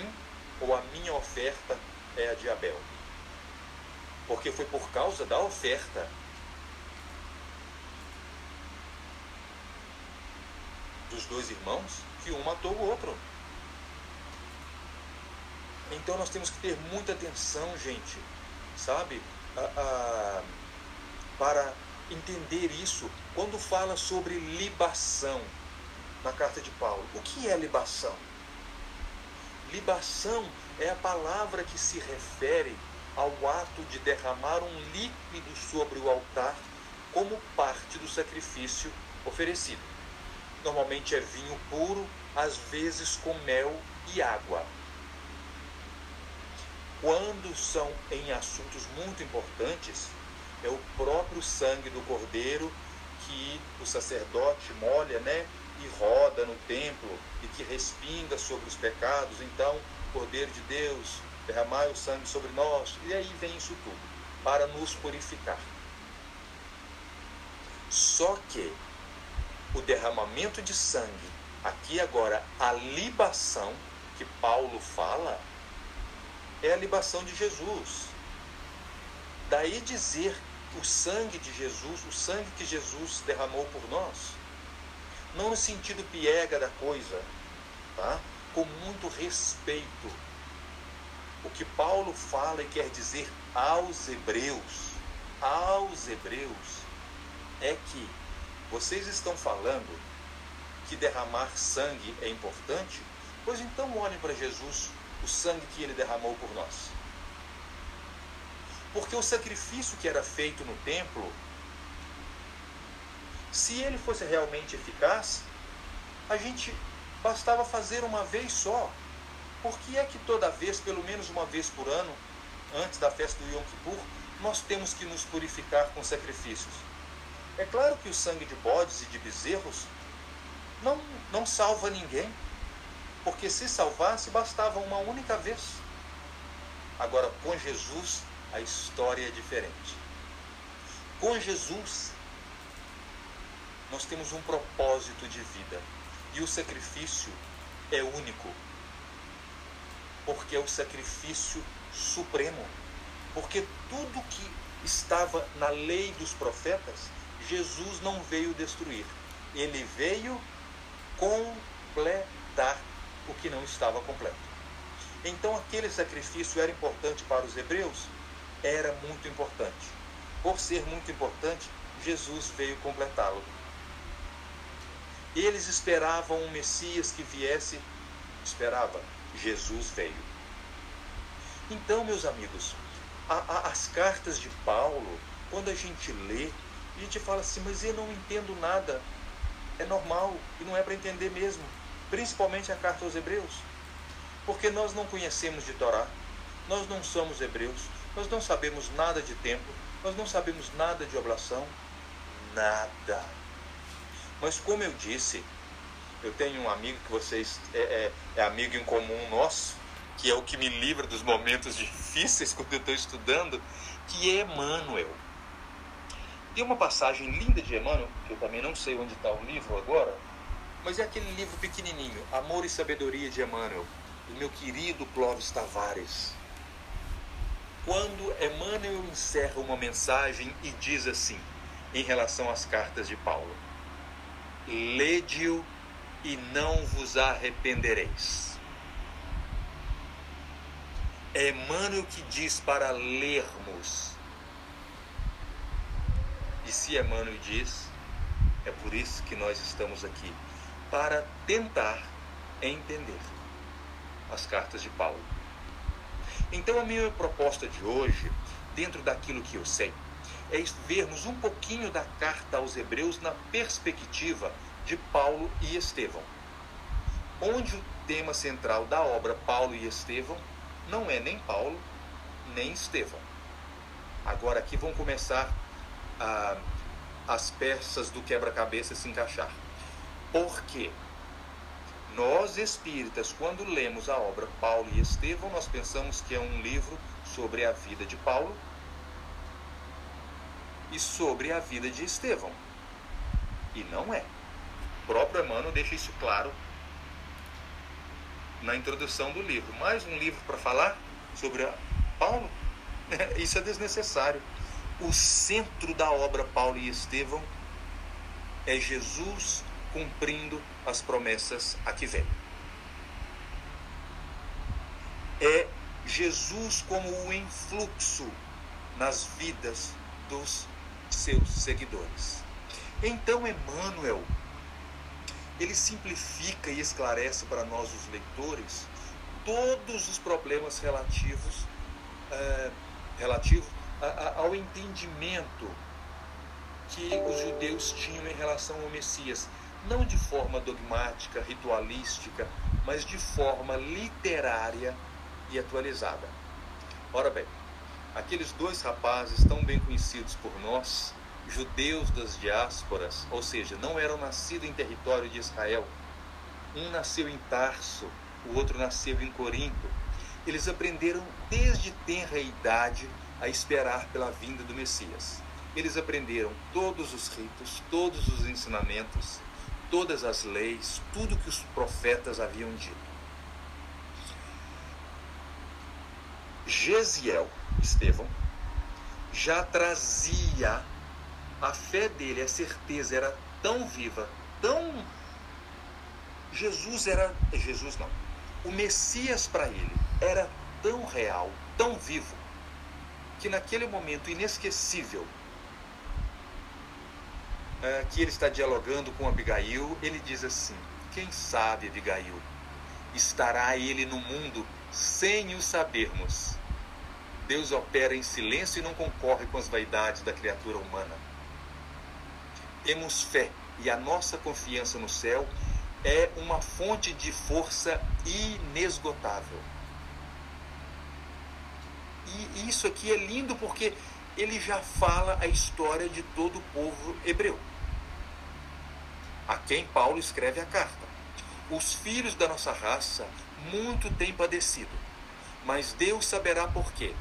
ou a minha oferta é a de Abel? Porque foi por causa da oferta dos dois irmãos que um matou o outro. Então nós temos que ter muita atenção, gente, sabe? para entender isso. Quando fala sobre libação, na carta de Paulo. O que é libação? Libação é a palavra que se refere ao ato de derramar um líquido sobre o altar como parte do sacrifício oferecido. Normalmente é vinho puro, às vezes com mel e água. Quando são em assuntos muito importantes, é o próprio sangue do cordeiro que o sacerdote molha, né, e roda no templo e que respinga sobre os pecados, então, Cordeiro de Deus, derramai o sangue sobre nós, e aí vem isso tudo, para nos purificar. Só que o derramamento de sangue, aqui agora a libação que Paulo fala, é a libação de Jesus. Daí dizer o sangue de Jesus, o sangue que Jesus derramou por nós, não no sentido piega da coisa, tá? Com muito respeito. O que Paulo fala e quer dizer aos hebreus aos hebreus é que vocês estão falando que derramar sangue é importante? Pois então olhem para Jesus, o sangue que ele derramou por nós. Porque o sacrifício que era feito no templo, se ele fosse realmente eficaz, a gente bastava fazer uma vez só. Por que é que toda vez, pelo menos uma vez por ano, antes da festa do Yom Kippur, nós temos que nos purificar com sacrifícios? É claro que o sangue de bodes e de bezerros não, não salva ninguém, porque se salvasse bastava uma única vez. Agora, com Jesus, a história é diferente. Com Jesus, nós temos um propósito de vida e o sacrifício é único, porque é o sacrifício supremo. Porque tudo que estava na lei dos profetas, Jesus não veio destruir, ele veio completar o que não estava completo. Então, aquele sacrifício era importante para os hebreus? Era muito importante. Por ser muito importante, Jesus veio completá-lo. Eles esperavam um Messias que viesse, esperava, Jesus veio. Então, meus amigos, a, a, as cartas de Paulo, quando a gente lê, a gente fala assim, mas eu não entendo nada. É normal e não é para entender mesmo, principalmente a carta aos Hebreus. Porque nós não conhecemos de Torá, nós não somos hebreus, nós não sabemos nada de templo, nós não sabemos nada de oblação, nada. Mas como eu disse, eu tenho um amigo que vocês é, é, é amigo em comum nosso, que é o que me livra dos momentos (laughs) difíceis quando eu estou estudando, que é Emmanuel. Tem uma passagem linda de Emmanuel, que eu também não sei onde está o livro agora, mas é aquele livro pequenininho, Amor e Sabedoria de Emmanuel, do meu querido Clóvis Tavares. Quando Emmanuel encerra uma mensagem e diz assim, em relação às cartas de Paulo: Lede-o e não vos arrependereis. É Emmanuel que diz para lermos. E se Emmanuel diz, é por isso que nós estamos aqui para tentar entender as cartas de Paulo. Então, a minha proposta de hoje, dentro daquilo que eu sei, é vermos um pouquinho da carta aos Hebreus na perspectiva de Paulo e Estevão, onde o tema central da obra Paulo e Estevão não é nem Paulo nem Estevão. Agora aqui vão começar ah, as peças do quebra-cabeça se encaixar. Por quê? Nós espíritas, quando lemos a obra Paulo e Estevão, nós pensamos que é um livro sobre a vida de Paulo e sobre a vida de Estevão. E não é. O próprio Emmanuel deixa isso claro na introdução do livro. Mais um livro para falar sobre Paulo? (laughs) Isso é desnecessário. O centro da obra Paulo e Estevão é Jesus cumprindo as promessas a que vem. É Jesus como o influxo nas vidas dos seus seguidores. Então, Emmanuel, ele simplifica e esclarece para nós, os leitores, todos os problemas relativos, é, relativos a, a, ao entendimento que os judeus tinham em relação ao Messias não de forma dogmática, ritualística, mas de forma literária e atualizada. Ora bem, aqueles dois rapazes tão bem conhecidos por nós, judeus das diásporas, ou seja, não eram nascidos em território de Israel. Um nasceu em Tarso, o outro nasceu em Corinto. Eles aprenderam desde tenra idade a esperar pela vinda do Messias. Eles aprenderam todos os ritos, todos os ensinamentos, todas as leis, tudo que os profetas haviam dito. Gesiel, Estevão, já trazia a fé dele, a certeza era tão viva, tão. Jesus era. Jesus não. O Messias para ele era tão real, tão vivo, que naquele momento inesquecível é, que ele está dialogando com Abigail, ele diz assim: Quem sabe, Abigail, estará ele no mundo sem o sabermos. Deus opera em silêncio e não concorre com as vaidades da criatura humana. Temos fé e a nossa confiança no céu é uma fonte de força inesgotável. E isso aqui é lindo porque ele já fala a história de todo o povo hebreu, a quem Paulo escreve a carta. Os filhos da nossa raça muito têm padecido, mas Deus saberá por quê.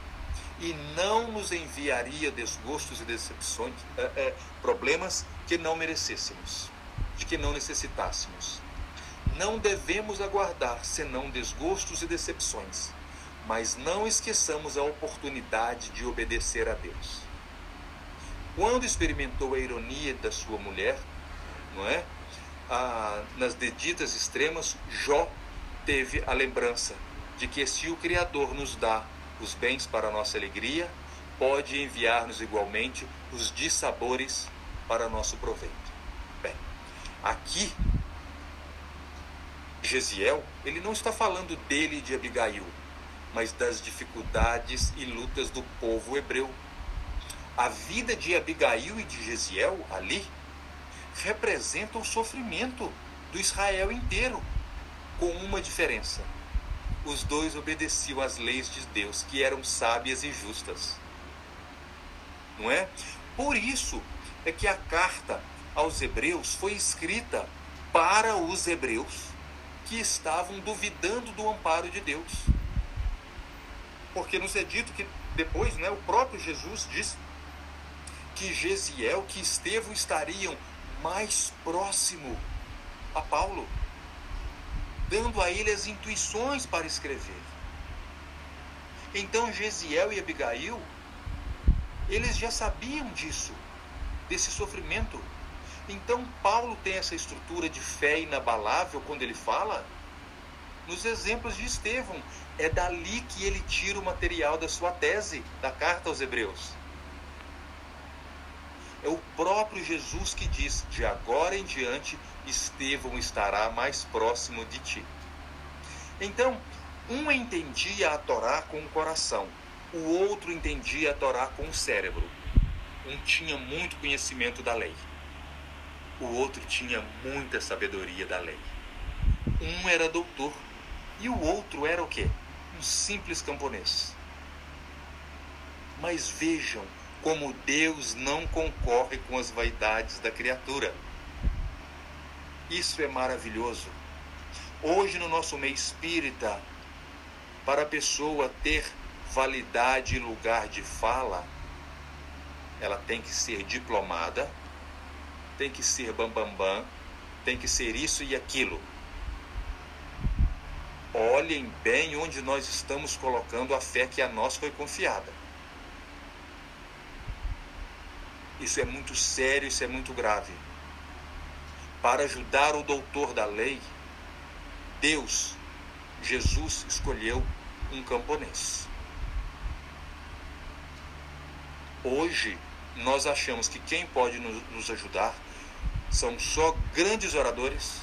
E não nos enviaria desgostos e decepções, é, é, problemas que não merecêssemos, de que não necessitássemos. Não devemos aguardar senão desgostos e decepções mas não esqueçamos a oportunidade de obedecer a Deus. Quando experimentou a ironia da sua mulher, não é? Ah, nas deditas extremas, Jó teve a lembrança de que se o Criador nos dá os bens para nossa alegria, pode enviar-nos igualmente os dissabores para nosso proveito. Bem, aqui Gesiel, ele não está falando dele e de Abigail, mas das dificuldades e lutas do povo hebreu. A vida de Abigail e de Gesiel ali representa o sofrimento do Israel inteiro, com uma diferença. Os dois obedeciam às leis de Deus, que eram sábias e justas. Não é? Por isso é que a carta aos hebreus foi escrita para os hebreus que estavam duvidando do amparo de Deus porque nos é dito que depois né, o próprio Jesus disse que Gesiel, que Estevão estariam mais próximo a Paulo, dando a ele as intuições para escrever. Então Gesiel e Abigail, eles já sabiam disso, desse sofrimento. Então Paulo tem essa estrutura de fé inabalável quando ele fala nos exemplos de Estevão. É dali que ele tira o material da sua tese, da carta aos Hebreus. É o próprio Jesus que diz: de agora em diante, Estevão estará mais próximo de ti. Então, um entendia a Torá com o coração, o outro entendia a Torá com o cérebro. Um tinha muito conhecimento da lei, o outro tinha muita sabedoria da lei. Um era doutor e o outro era o quê? Um simples camponês. Mas vejam como Deus não concorre com as vaidades da criatura. Isso é maravilhoso. Hoje, no nosso meio espírita, para a pessoa ter validade e lugar de fala, ela tem que ser diplomada, tem que ser bambambam, bam, bam, tem que ser isso e aquilo. Olhem bem onde nós estamos colocando a fé que a nós foi confiada. Isso é muito sério, isso é muito grave. Para ajudar o doutor da lei, Deus, Jesus, escolheu um camponês. Hoje, nós achamos que quem pode nos ajudar são só grandes oradores,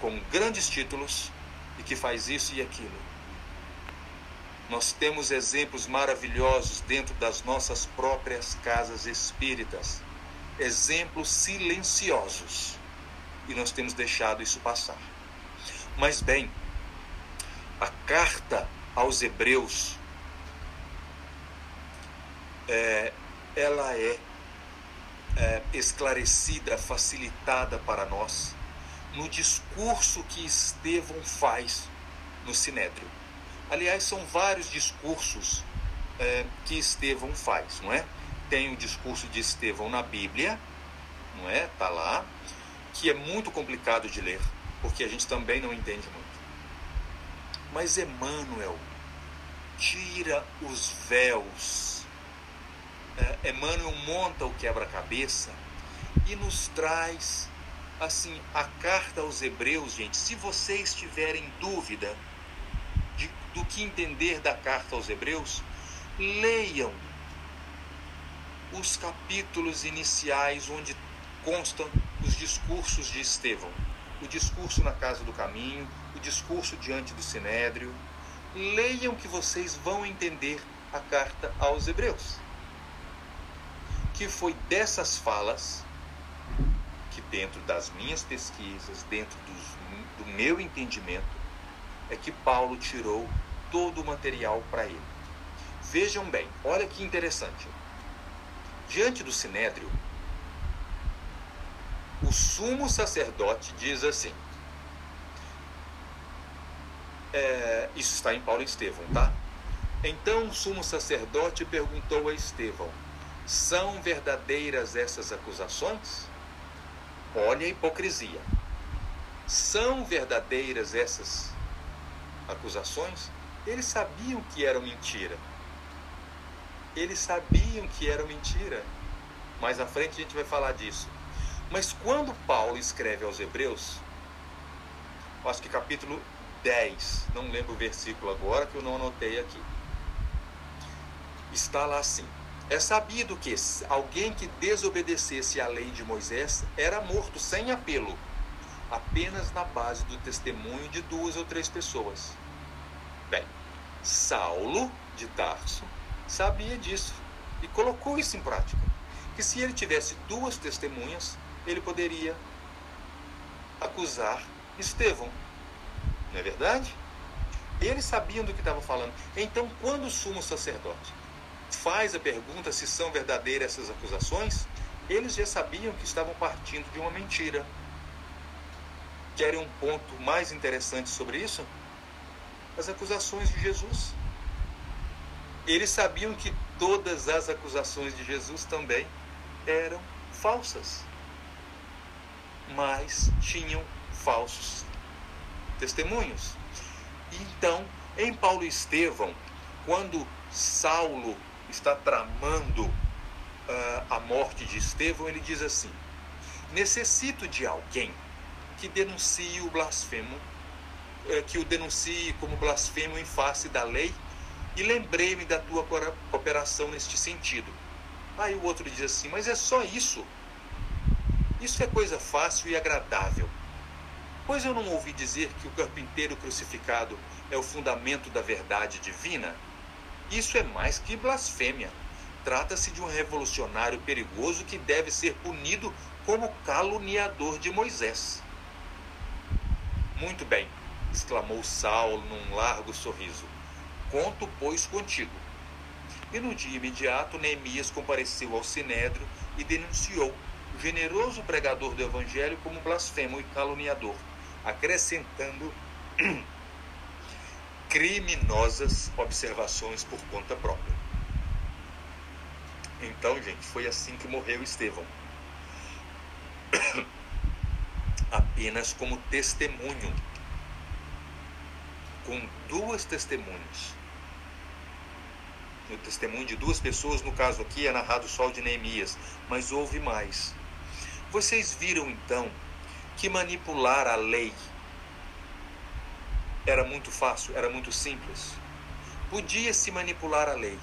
com grandes títulos, e que faz isso e aquilo. Nós temos exemplos maravilhosos dentro das nossas próprias casas espíritas, exemplos silenciosos, e nós temos deixado isso passar. Mas bem, a carta aos Hebreus, é, ela é, é esclarecida, facilitada para nós no discurso que Estevão faz no Sinédrio. Aliás, são vários discursos é, que Estevão faz, não é? Tem o discurso de Estevão na Bíblia, não é? Tá lá, que é muito complicado de ler, porque a gente também não entende muito. Mas Emmanuel tira os véus. É, Emmanuel monta o quebra-cabeça e nos traz assim, a carta aos Hebreus, gente, se vocês tiverem dúvida do que entender da carta aos Hebreus, leiam os capítulos iniciais onde constam os discursos de Estevão. O discurso na casa do caminho, o discurso diante do sinédrio. Leiam que vocês vão entender a carta aos Hebreus. Que foi dessas falas que, dentro das minhas pesquisas, dentro dos, do meu entendimento, é que Paulo tirou todo o material para ele. Vejam bem, olha que interessante. Diante do sinédrio, o sumo sacerdote diz assim: é, isso está em Paulo e Estevão, tá? Então o sumo sacerdote perguntou a Estevão: São verdadeiras essas acusações? Olha a hipocrisia. São verdadeiras essas acusações? Eles sabiam que eram mentira. Eles sabiam que eram mentira. Mais à frente a gente vai falar disso. Mas quando Paulo escreve aos Hebreus, acho que capítulo 10, não lembro o versículo agora que eu não anotei aqui. Está lá assim: É sabido que alguém que desobedecesse à lei de Moisés era morto sem apelo, apenas na base do testemunho de duas ou três pessoas. Bem, Saulo de Tarso sabia disso e colocou isso em prática. Que se ele tivesse duas testemunhas, ele poderia acusar Estevão. Não é verdade? Eles sabiam do que estavam falando. Então, quando o sumo sacerdote faz a pergunta se são verdadeiras essas acusações, eles já sabiam que estavam partindo de uma mentira. Querem um ponto mais interessante sobre isso? As acusações de Jesus. Eles sabiam que todas as acusações de Jesus também eram falsas mas tinham falsos testemunhos. Então, em Paulo e Estevão, quando Saulo está tramando uh, a morte de Estevão, ele diz assim: necessito de alguém que denuncie o blasfemo, que o denuncie como blasfemo em face da lei, e lembrei-me da tua cooperação neste sentido. Aí o outro diz assim: mas é só isso? Isso é coisa fácil e agradável. Pois eu não ouvi dizer que o carpinteiro crucificado é o fundamento da verdade divina? Isso é mais que blasfêmia. Trata-se de um revolucionário perigoso que deve ser punido como caluniador de Moisés. Muito bem, exclamou Saulo num largo sorriso. Conto, pois, contigo. E no dia imediato, Neemias compareceu ao sinédrio e denunciou o generoso pregador do evangelho como blasfemo e caluniador, acrescentando (clears throat) criminosas observações por conta própria. Então, gente, foi assim que morreu Estevão. (clears throat) Apenas como testemunho, com duas testemunhas. O testemunho de duas pessoas, no caso aqui é narrado só o de Neemias, mas houve mais. Vocês viram então que manipular a lei era muito fácil, era muito simples. Podia-se manipular a lei.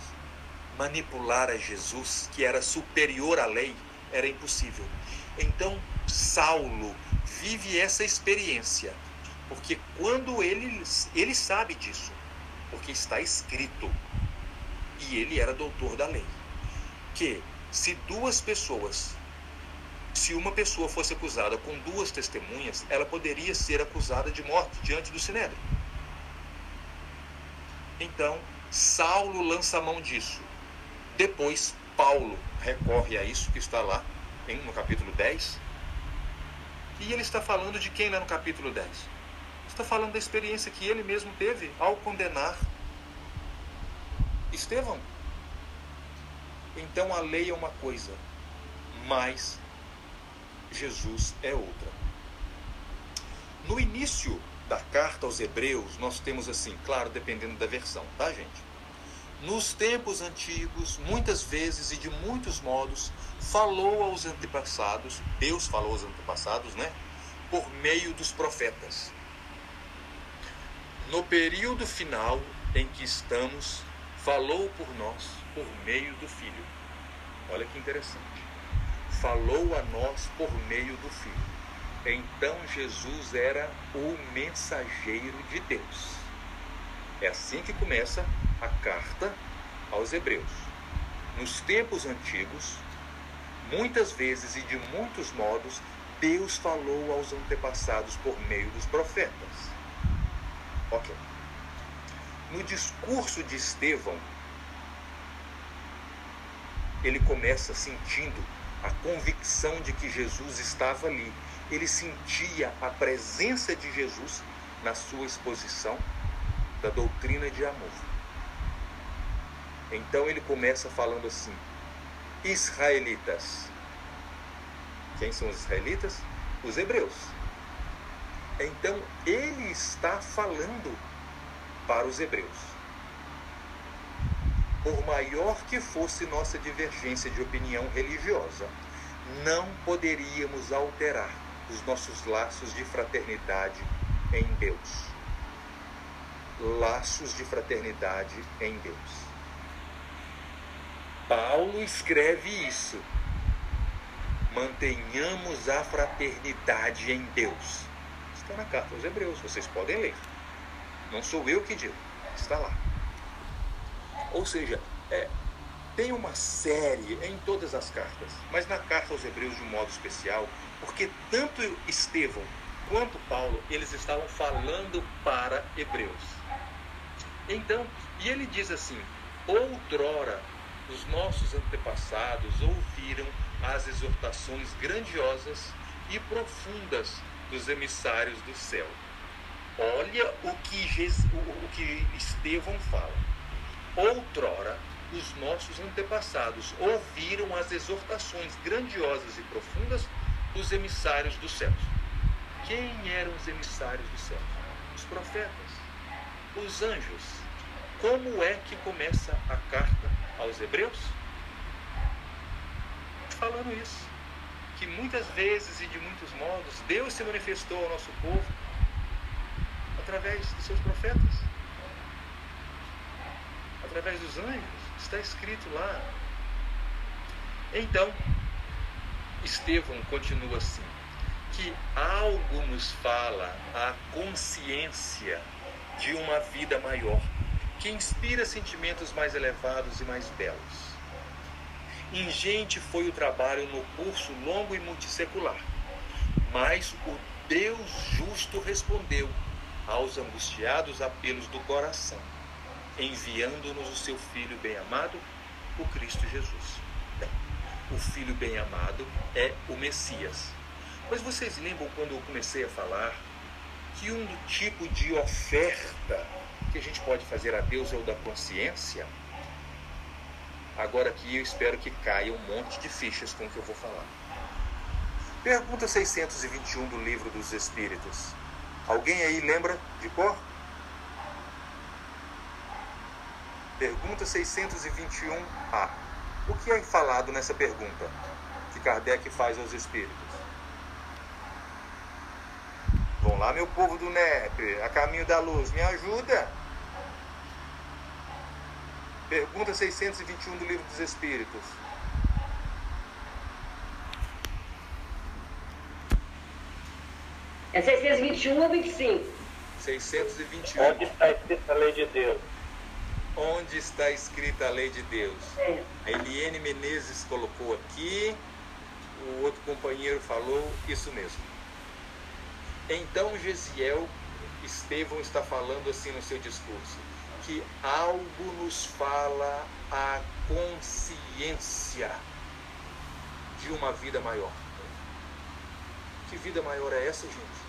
Manipular a Jesus, que era superior à lei, era impossível. Então, Saulo vive essa experiência, porque quando ele, ele sabe disso, porque está escrito, e ele era doutor da lei, que se duas pessoas se uma pessoa fosse acusada com duas testemunhas, ela poderia ser acusada de morte diante do sinédrio. Então, Saulo lança a mão disso. Depois, Paulo recorre a isso que está lá no capítulo 10. E ele está falando de quem lá no capítulo 10? Está falando da experiência que ele mesmo teve ao condenar Estevão. Então a lei é uma coisa, mas Jesus é outra. No início da carta aos Hebreus, nós temos assim, claro, dependendo da versão, tá, gente? Nos tempos antigos, muitas vezes e de muitos modos, falou aos antepassados, Deus falou aos antepassados, né? Por meio dos profetas. No período final em que estamos, falou por nós por meio do Filho. Olha que interessante. Falou a nós por meio do Filho. Então Jesus era o mensageiro de Deus. É assim que começa a carta aos Hebreus. Nos tempos antigos, muitas vezes e de muitos modos, Deus falou aos antepassados por meio dos profetas. Ok. No discurso de Estevão, ele começa sentindo a convicção de que Jesus estava ali. Ele sentia a presença de Jesus na sua exposição da doutrina de amor. Então ele começa falando assim: Israelitas. Quem são os israelitas? Os hebreus. Então ele está falando para os hebreus. Por maior que fosse nossa divergência de opinião religiosa, não poderíamos alterar os nossos laços de fraternidade em Deus. Laços de fraternidade em Deus. Paulo escreve isso. Mantenhamos a fraternidade em Deus. Está na carta aos Hebreus, vocês podem ler. Não sou eu que digo, está lá. Ou seja, é, tem uma série em todas as cartas, mas na carta aos Hebreus de um modo especial, porque tanto Estevão quanto Paulo, eles estavam falando para Hebreus. Então, e ele diz assim: outrora os nossos antepassados ouviram as exortações grandiosas e profundas dos emissários do céu. Olha o que, o que Estevão fala. Outrora, os nossos antepassados ouviram as exortações grandiosas e profundas dos emissários dos céus. Quem eram os emissários dos céus? Os profetas, os anjos. Como é que começa a carta aos Hebreus? Falando isso, que muitas vezes e de muitos modos Deus se manifestou ao nosso povo através de seus profetas, através dos anjos. Está escrito lá. Então, Estevão continua assim: que algo nos fala a consciência de uma vida maior, que inspira sentimentos mais elevados e mais belos. Ingente foi o trabalho no curso longo e multissecular, mas o Deus justo respondeu aos angustiados apelos do coração, enviando-nos o seu Filho bem-amado, o Cristo Jesus. O Filho bem-amado é o Messias. Mas vocês lembram quando eu comecei a falar que um tipo de oferta que a gente pode fazer a Deus é o da consciência? Agora aqui eu espero que caia um monte de fichas com o que eu vou falar. Pergunta 621 do Livro dos Espíritos. Alguém aí lembra de cor? Pergunta 621A. O que é falado nessa pergunta que Kardec faz aos espíritos? Vão lá, meu povo do NEP, a caminho da luz, me ajuda. Pergunta 621 do Livro dos Espíritos. É 621 ou 25? 621. Onde está escrita a lei de Deus? Onde está escrita a lei de Deus? É. A Eliane Menezes colocou aqui, o outro companheiro falou isso mesmo. Então Gesiel Estevão está falando assim no seu discurso, que algo nos fala a consciência de uma vida maior. Que vida maior é essa, gente?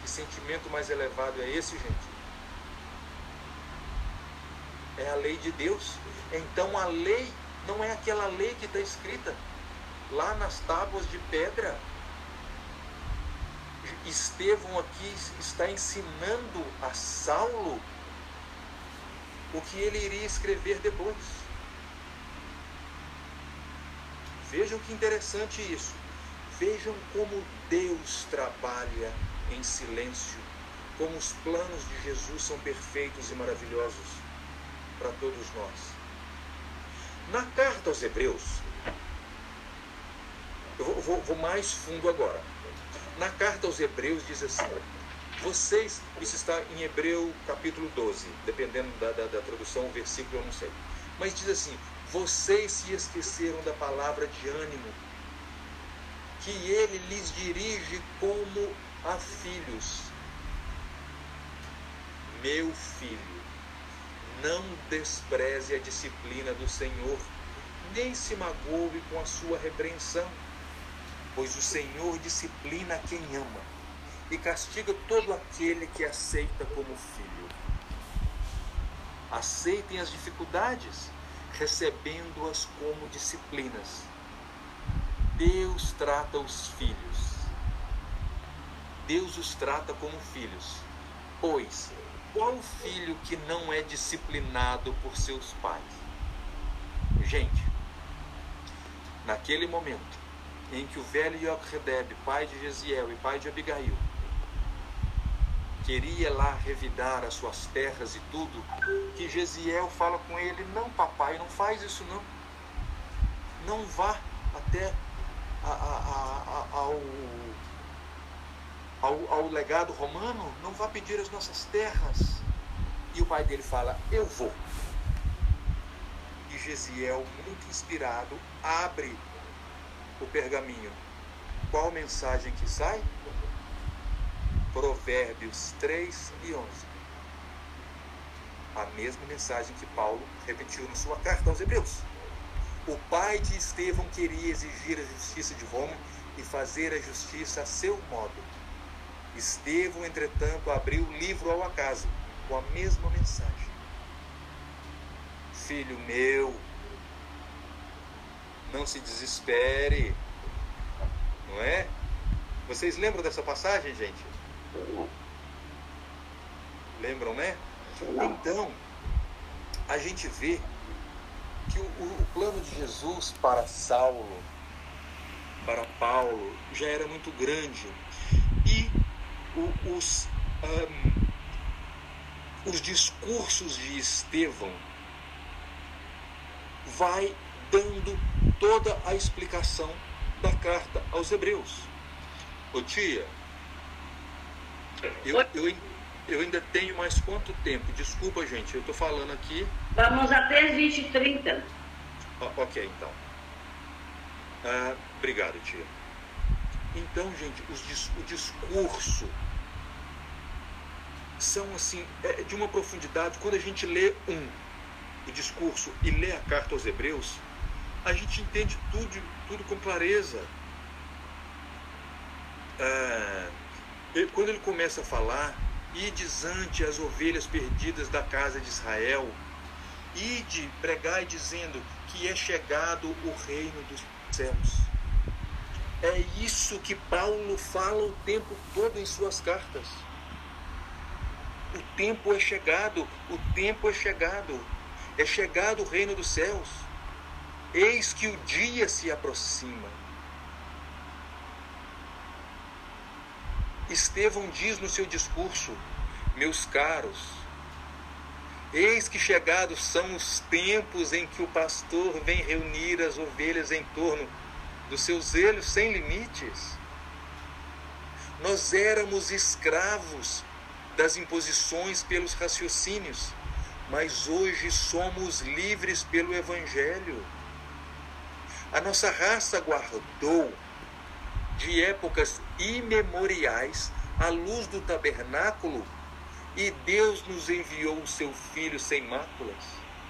Que sentimento mais elevado é esse, gente? É a lei de Deus. Então a lei não é aquela lei que está escrita lá nas tábuas de pedra. Estevão aqui está ensinando a Saulo o que ele iria escrever depois. Vejam que interessante isso. Vejam como Deus trabalha em silêncio, como os planos de Jesus são perfeitos e maravilhosos para todos nós. Na carta aos Hebreus, Eu vou, vou, vou mais fundo agora. Na carta aos Hebreus diz assim: vocês, isso está em Hebreu capítulo 12, dependendo da, da, da tradução, o versículo eu não sei. Mas diz assim: vocês se esqueceram da palavra de ânimo, que ele lhes dirige como a filhos. Meu filho, não despreze a disciplina do Senhor, nem se magoe com a sua repreensão, pois o Senhor disciplina quem ama e castiga todo aquele que aceita como filho. Aceitem as dificuldades, recebendo-as como disciplinas. Deus trata os filhos. Deus os trata como filhos. Pois, qual filho que não é disciplinado por seus pais? Gente, naquele momento em que o velho Yochredeb, pai de Gesiel e pai de Abigail, queria lá revidar as suas terras e tudo, que Gesiel fala com ele: Não, papai, não faz isso não. Não vá até a, a, a, ao, ao, ao legado romano, não vá pedir as nossas terras. E o pai dele fala: Eu vou. E Gesiel, muito inspirado, abre o pergaminho. Qual mensagem que sai? Provérbios 3 e 11. A mesma mensagem que Paulo repetiu na sua carta aos Hebreus. O pai de Estevão queria exigir a justiça de Roma e fazer a justiça a seu modo. Estevão, entretanto, abriu o livro ao acaso com a mesma mensagem. Filho meu, não se desespere, não é? Vocês lembram dessa passagem, gente? Lembram, né? Então, a gente vê que o, o, plano de Jesus para Saulo, para Paulo, já era muito grande. E o, os, um, os discursos de Estevão vai dando toda a explicação da carta aos Hebreus. Ô tia, eu, eu, eu ainda tenho mais quanto tempo? Desculpa, gente, eu estou falando aqui. Vamos até as 20 e 30. ok, então. Ah, obrigado, tia. Então, gente, os, o discurso são assim, é de uma profundidade. Quando a gente lê um, o discurso, e lê a carta aos Hebreus, a gente entende tudo, tudo com clareza. Ah, quando ele começa a falar, ides ante as ovelhas perdidas da casa de Israel, ide pregai dizendo que é chegado o reino dos céus. É isso que Paulo fala o tempo todo em suas cartas. O tempo é chegado, o tempo é chegado, é chegado o reino dos céus. Eis que o dia se aproxima. Estevão diz no seu discurso: Meus caros, eis que chegados são os tempos em que o pastor vem reunir as ovelhas em torno dos seus zelhos sem limites. Nós éramos escravos das imposições pelos raciocínios, mas hoje somos livres pelo Evangelho. A nossa raça guardou de épocas imemoriais à luz do tabernáculo e Deus nos enviou o seu filho sem máculas.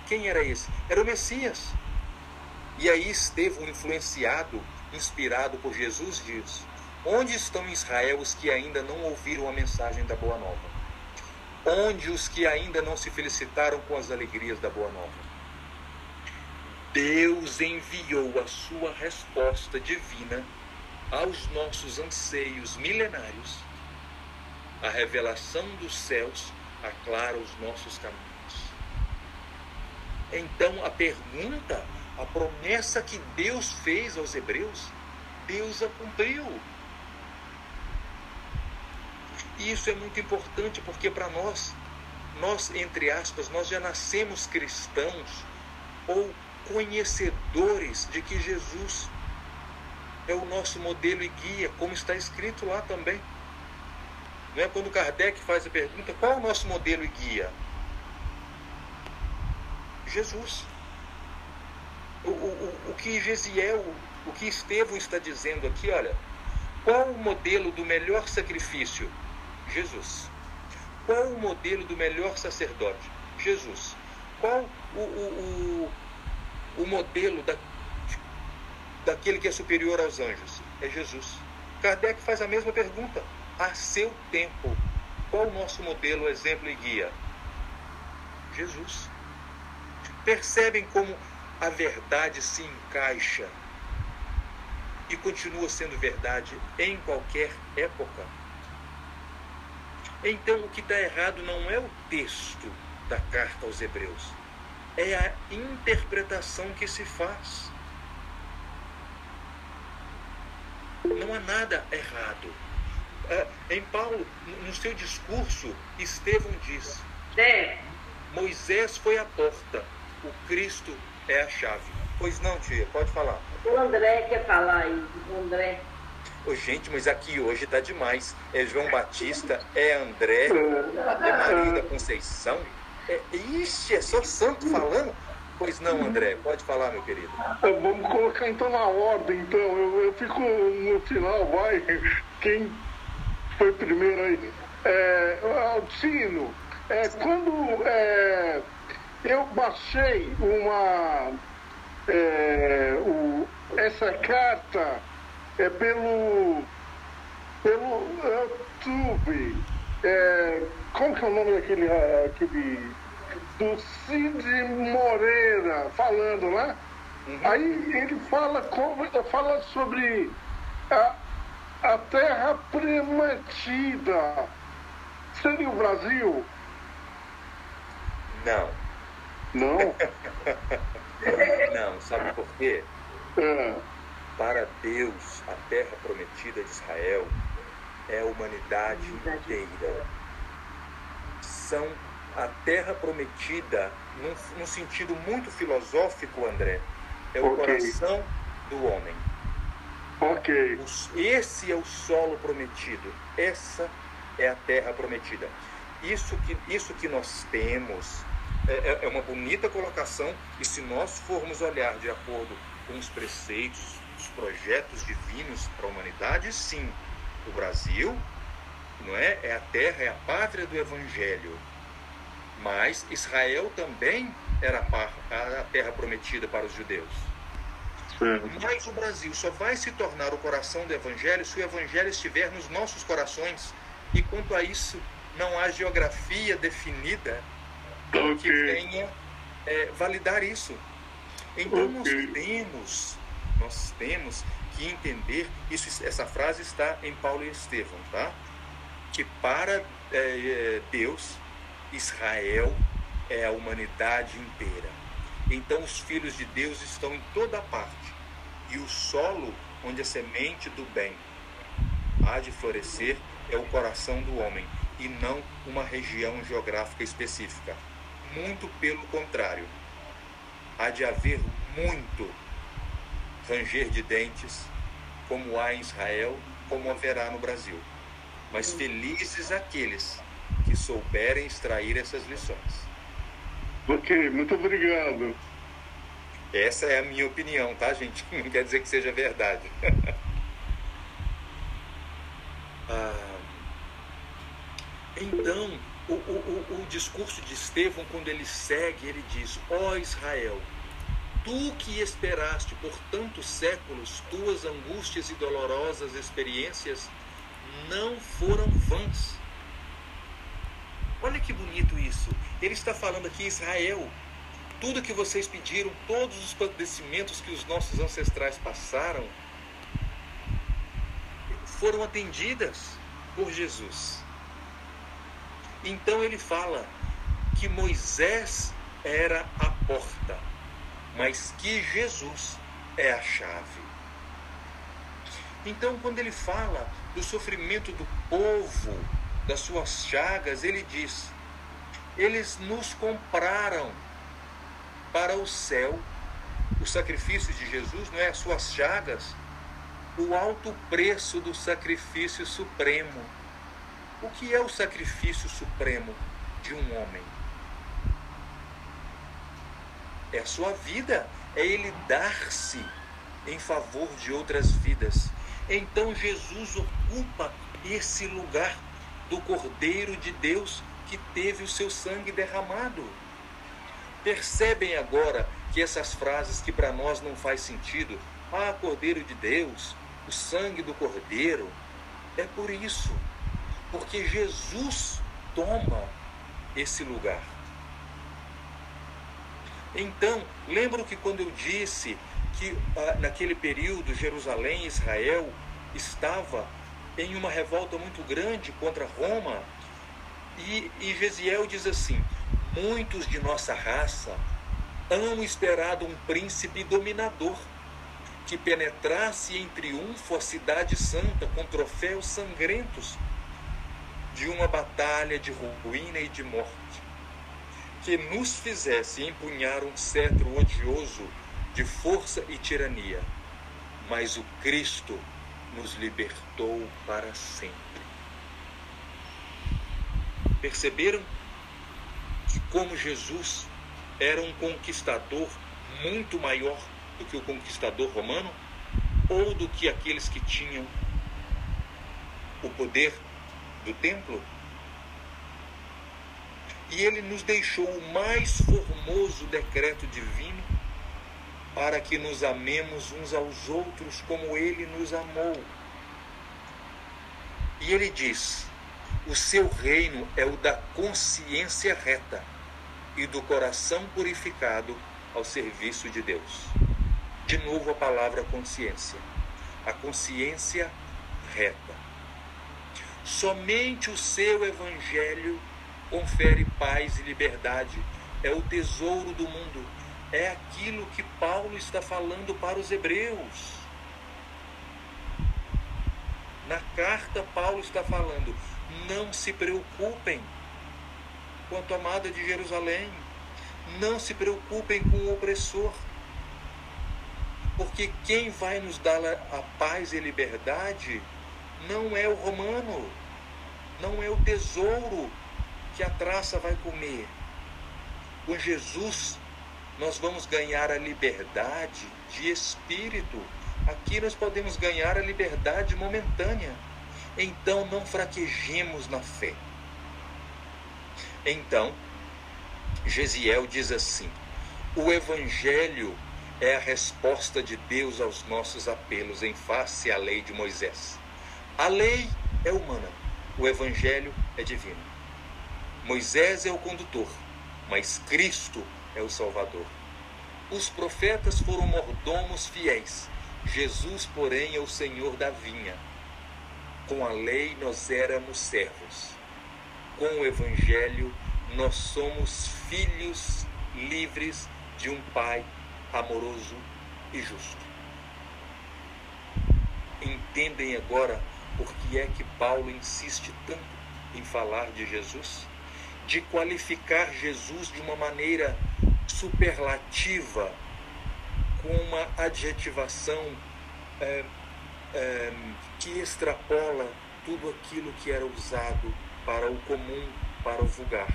Quem era esse? Era o Messias. E aí Estevão, influenciado, inspirado por Jesus, diz: Onde estão em Israel os que ainda não ouviram a mensagem da Boa Nova? Onde os que ainda não se felicitaram com as alegrias da Boa Nova? Deus enviou a sua resposta divina aos nossos anseios milenários, a revelação dos céus aclara os nossos caminhos. Então a pergunta, a promessa que Deus fez aos hebreus, Deus a cumpriu. E isso é muito importante porque para nós, nós, entre aspas, nós já nascemos cristãos ou conhecedores de que Jesus é o nosso modelo e guia, como está escrito lá também. Não é quando Kardec faz a pergunta: qual é o nosso modelo e guia? Jesus. O, o, o que Gesiel, o que Estevão está dizendo aqui, olha, qual o modelo do melhor sacrifício? Jesus. Qual o modelo do melhor sacerdote? Jesus. Qual o, o, o, o modelo da, daquele que é superior aos anjos? É Jesus. Kardec faz a mesma pergunta. A seu tempo, qual o nosso modelo, exemplo e guia? Jesus. Percebem como a verdade se encaixa e continua sendo verdade em qualquer época? Então, o que está errado não é o texto da carta aos Hebreus, é a interpretação que se faz. Não há nada errado. É, em Paulo, no seu discurso, Estevão diz: É. Moisés foi a porta, o Cristo é a chave. Pois não, tia, pode falar. O André quer falar aí. O André. Ô, gente, mas aqui hoje tá demais. É João Batista, é André, é Maria da Conceição. É, ixi, é só santo falando? Pois não, André, pode falar, meu querido. Vamos colocar então na ordem, então. Eu, eu fico no final, vai. Quem foi primeiro aí? É, Altino, é, quando é, eu baixei uma. É, o, essa carta é pelo. pelo YouTube. É, como que é o nome daquele. aquele do Cid Moreira falando lá. Uhum. Aí ele fala, como, fala sobre a, a terra prometida. Seria o Brasil? Não. Não? (laughs) Não, sabe por quê? É. Para Deus, a terra prometida de Israel é a humanidade inteira. São a terra prometida, num, num sentido muito filosófico, André, é o Ok. coração do homem. Ok. Esse é o solo prometido. Essa é a terra prometida. Isso que, isso que nós temos é, é- é uma bonita colocação, e se nós formos olhar de acordo com os preceitos, os projetos divinos para a humanidade, sim, o Brasil não é? é a terra, é a pátria do Evangelho. Mas Israel também era a terra prometida para os judeus. Mas o Brasil só vai se tornar o coração do Evangelho se o Evangelho estiver nos nossos corações. E quanto a isso, não há geografia definida que Ok. venha é, validar isso. Então nós Ok. temos, nós temos que entender isso. Essa frase está em Paulo e Estevão, tá? Que para é, é, Deus, Israel é a humanidade inteira. Então os filhos de Deus estão em toda parte. E o solo onde a semente do bem há de florescer é o coração do homem e não uma região geográfica específica. Muito pelo contrário. Há de haver muito ranger de dentes, como há em Israel, como haverá no Brasil. Mas felizes aqueles que souberem extrair essas lições. Ok, muito obrigado. Essa é a minha opinião, tá, gente? (laughs) Não quer dizer que seja verdade. (laughs) Ah, então, o, o, o, o discurso de Estevão, quando ele segue, ele diz: Ó Israel, tu que esperaste por tantos séculos, tuas angústias e dolorosas experiências não foram vãs. Olha que bonito isso. Ele está falando aqui, Israel, tudo que vocês pediram, todos os padecimentos que os nossos ancestrais passaram, foram atendidas por Jesus. Então ele fala que Moisés era a porta, mas que Jesus é a chave. Então, quando ele fala do sofrimento do povo, das suas chagas, ele diz: eles nos compraram para o céu. O sacrifício de Jesus não é as suas chagas, o alto preço do sacrifício supremo. O que é o sacrifício supremo de um homem? É a sua vida, é ele dar-se em favor de outras vidas. Então Jesus ocupa esse lugar do Cordeiro de Deus que teve o seu sangue derramado. Percebem agora que essas frases que para nós não faz sentido, ah, Cordeiro de Deus, o sangue do Cordeiro, é por isso, porque Jesus toma esse lugar. Então, lembro que quando eu disse que ah, naquele período Jerusalém, Israel, estava em uma revolta muito grande contra Roma, e, e Gesiel diz assim: muitos de nossa raça hão esperado um príncipe dominador que penetrasse em triunfo a cidade santa com troféus sangrentos de uma batalha de ruína e de morte, que nos fizesse empunhar um cetro odioso de força e tirania. Mas o Cristo nos libertou para sempre. Perceberam que, como Jesus era um conquistador muito maior do que o conquistador romano, ou do que aqueles que tinham o poder do templo? E ele nos deixou o mais formoso decreto divino para que nos amemos uns aos outros como ele nos amou. E ele diz: o seu reino é o da consciência reta e do coração purificado ao serviço de Deus. De novo a palavra consciência. A consciência reta. Somente o seu evangelho confere paz e liberdade. É o tesouro do mundo é aquilo que Paulo está falando para os hebreus. Na carta, Paulo está falando: não se preocupem quanto a amada de Jerusalém, não se preocupem com o opressor, porque quem vai nos dar a paz e liberdade não é o romano, não é o tesouro que a traça vai comer. Com Jesus nós vamos ganhar a liberdade de espírito. Aqui nós podemos ganhar a liberdade momentânea. Então não fraquejemos na fé. Então, Gesiel diz assim: o Evangelho é a resposta de Deus aos nossos apelos em face à lei de Moisés. A lei é humana, o Evangelho é divino. Moisés é o condutor, mas Cristo é o Salvador. Os profetas foram mordomos fiéis, Jesus, porém, é o Senhor da vinha. Com a lei nós éramos servos. Com o Evangelho nós somos filhos livres de um Pai amoroso e justo. Entendem agora por que é que Paulo insiste tanto em falar de Jesus? De qualificar Jesus de uma maneira superlativa com uma adjetivação é, é, que extrapola tudo aquilo que era usado para o comum, para o vulgar.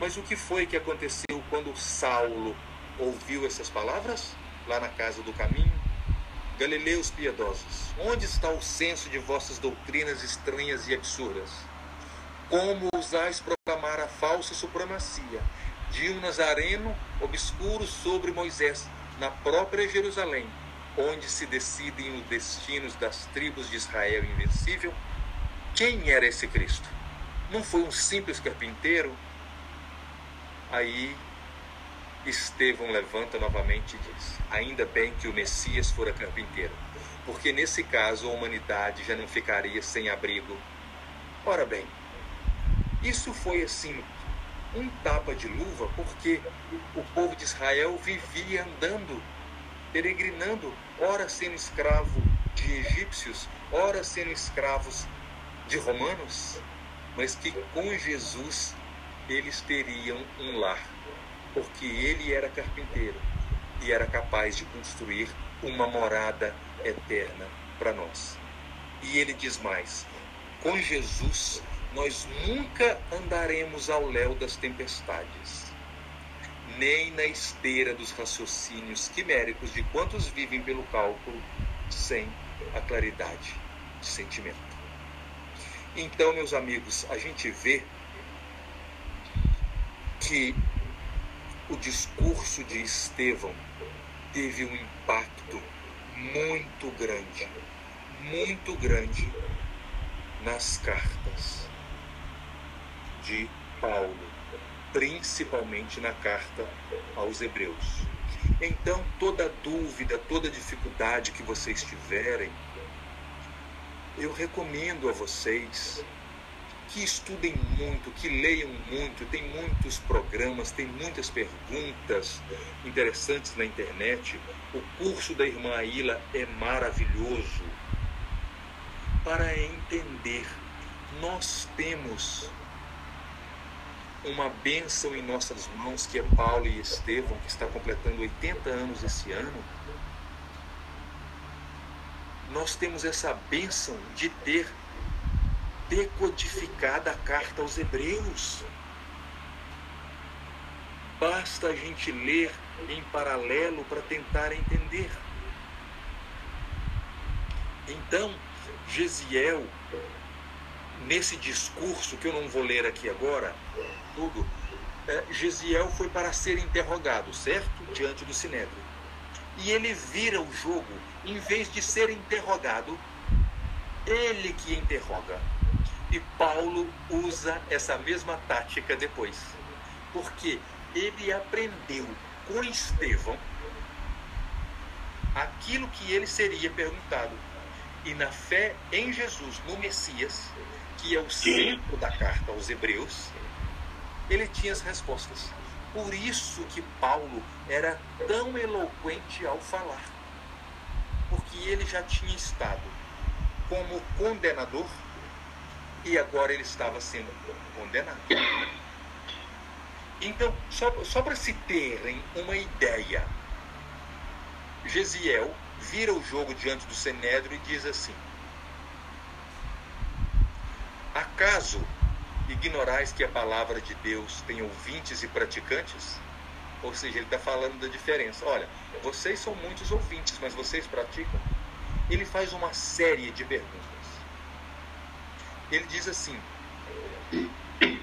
Mas o que foi que aconteceu quando Saulo ouviu essas palavras lá na casa do caminho? Galileus piedosos, onde está o senso de vossas doutrinas estranhas e absurdas? Como ousais proclamar a falsa supremacia de um Nazareno obscuro sobre Moisés, na própria Jerusalém, onde se decidem os destinos das tribos de Israel invencível? Quem era esse Cristo? Não foi um simples carpinteiro? Aí Estevão levanta novamente e diz: Ainda bem que o Messias fora carpinteiro, porque nesse caso a humanidade já não ficaria sem abrigo. Ora bem, isso foi assim um tapa de luva, porque o povo de Israel vivia andando, peregrinando, ora sendo escravo de egípcios, ora sendo escravos de romanos, mas que com Jesus eles teriam um lar, porque ele era carpinteiro e era capaz de construir uma morada eterna para nós. E ele diz mais: com Jesus nós nunca andaremos ao léu das tempestades, nem na esteira dos raciocínios quiméricos de quantos vivem pelo cálculo sem a claridade de sentimento. Então, meus amigos, a gente vê que o discurso de Estevão teve um impacto muito grande, muito grande nas cartas de Paulo, principalmente na carta aos Hebreus. Então, toda dúvida, toda dificuldade que vocês tiverem, eu recomendo a vocês que estudem muito, que leiam muito. Tem muitos programas, tem muitas perguntas interessantes na internet. O curso da irmã Aila é maravilhoso para entender. Nós temos uma bênção em nossas mãos, que é Paulo e Estevão, que está completando 80 anos esse ano. Nós temos essa bênção de ter decodificada a carta aos Hebreus. Basta a gente ler em paralelo para tentar entender. Então, Gesiel, nesse discurso, que eu não vou ler aqui agora, tudo, é, Gesiel foi para ser interrogado, certo? Diante do Sinédrio. E ele vira o jogo, em vez de ser interrogado, ele que interroga. E Paulo usa essa mesma tática depois. Porque ele aprendeu com Estevão aquilo que ele seria perguntado. E na fé em Jesus, no Messias, que é o centro da carta aos Hebreus, ele tinha as respostas. Por isso que Paulo era tão eloquente ao falar. Porque ele já tinha estado como condenador e agora ele estava sendo condenado. Então, só, só para se terem uma ideia, Gesiel vira o jogo diante do Senédrio e diz assim: Acaso ignorais que a palavra de Deus tem ouvintes e praticantes? Ou seja, ele está falando da diferença. Olha, vocês são muitos ouvintes, mas vocês praticam? Ele faz uma série de perguntas ele diz assim: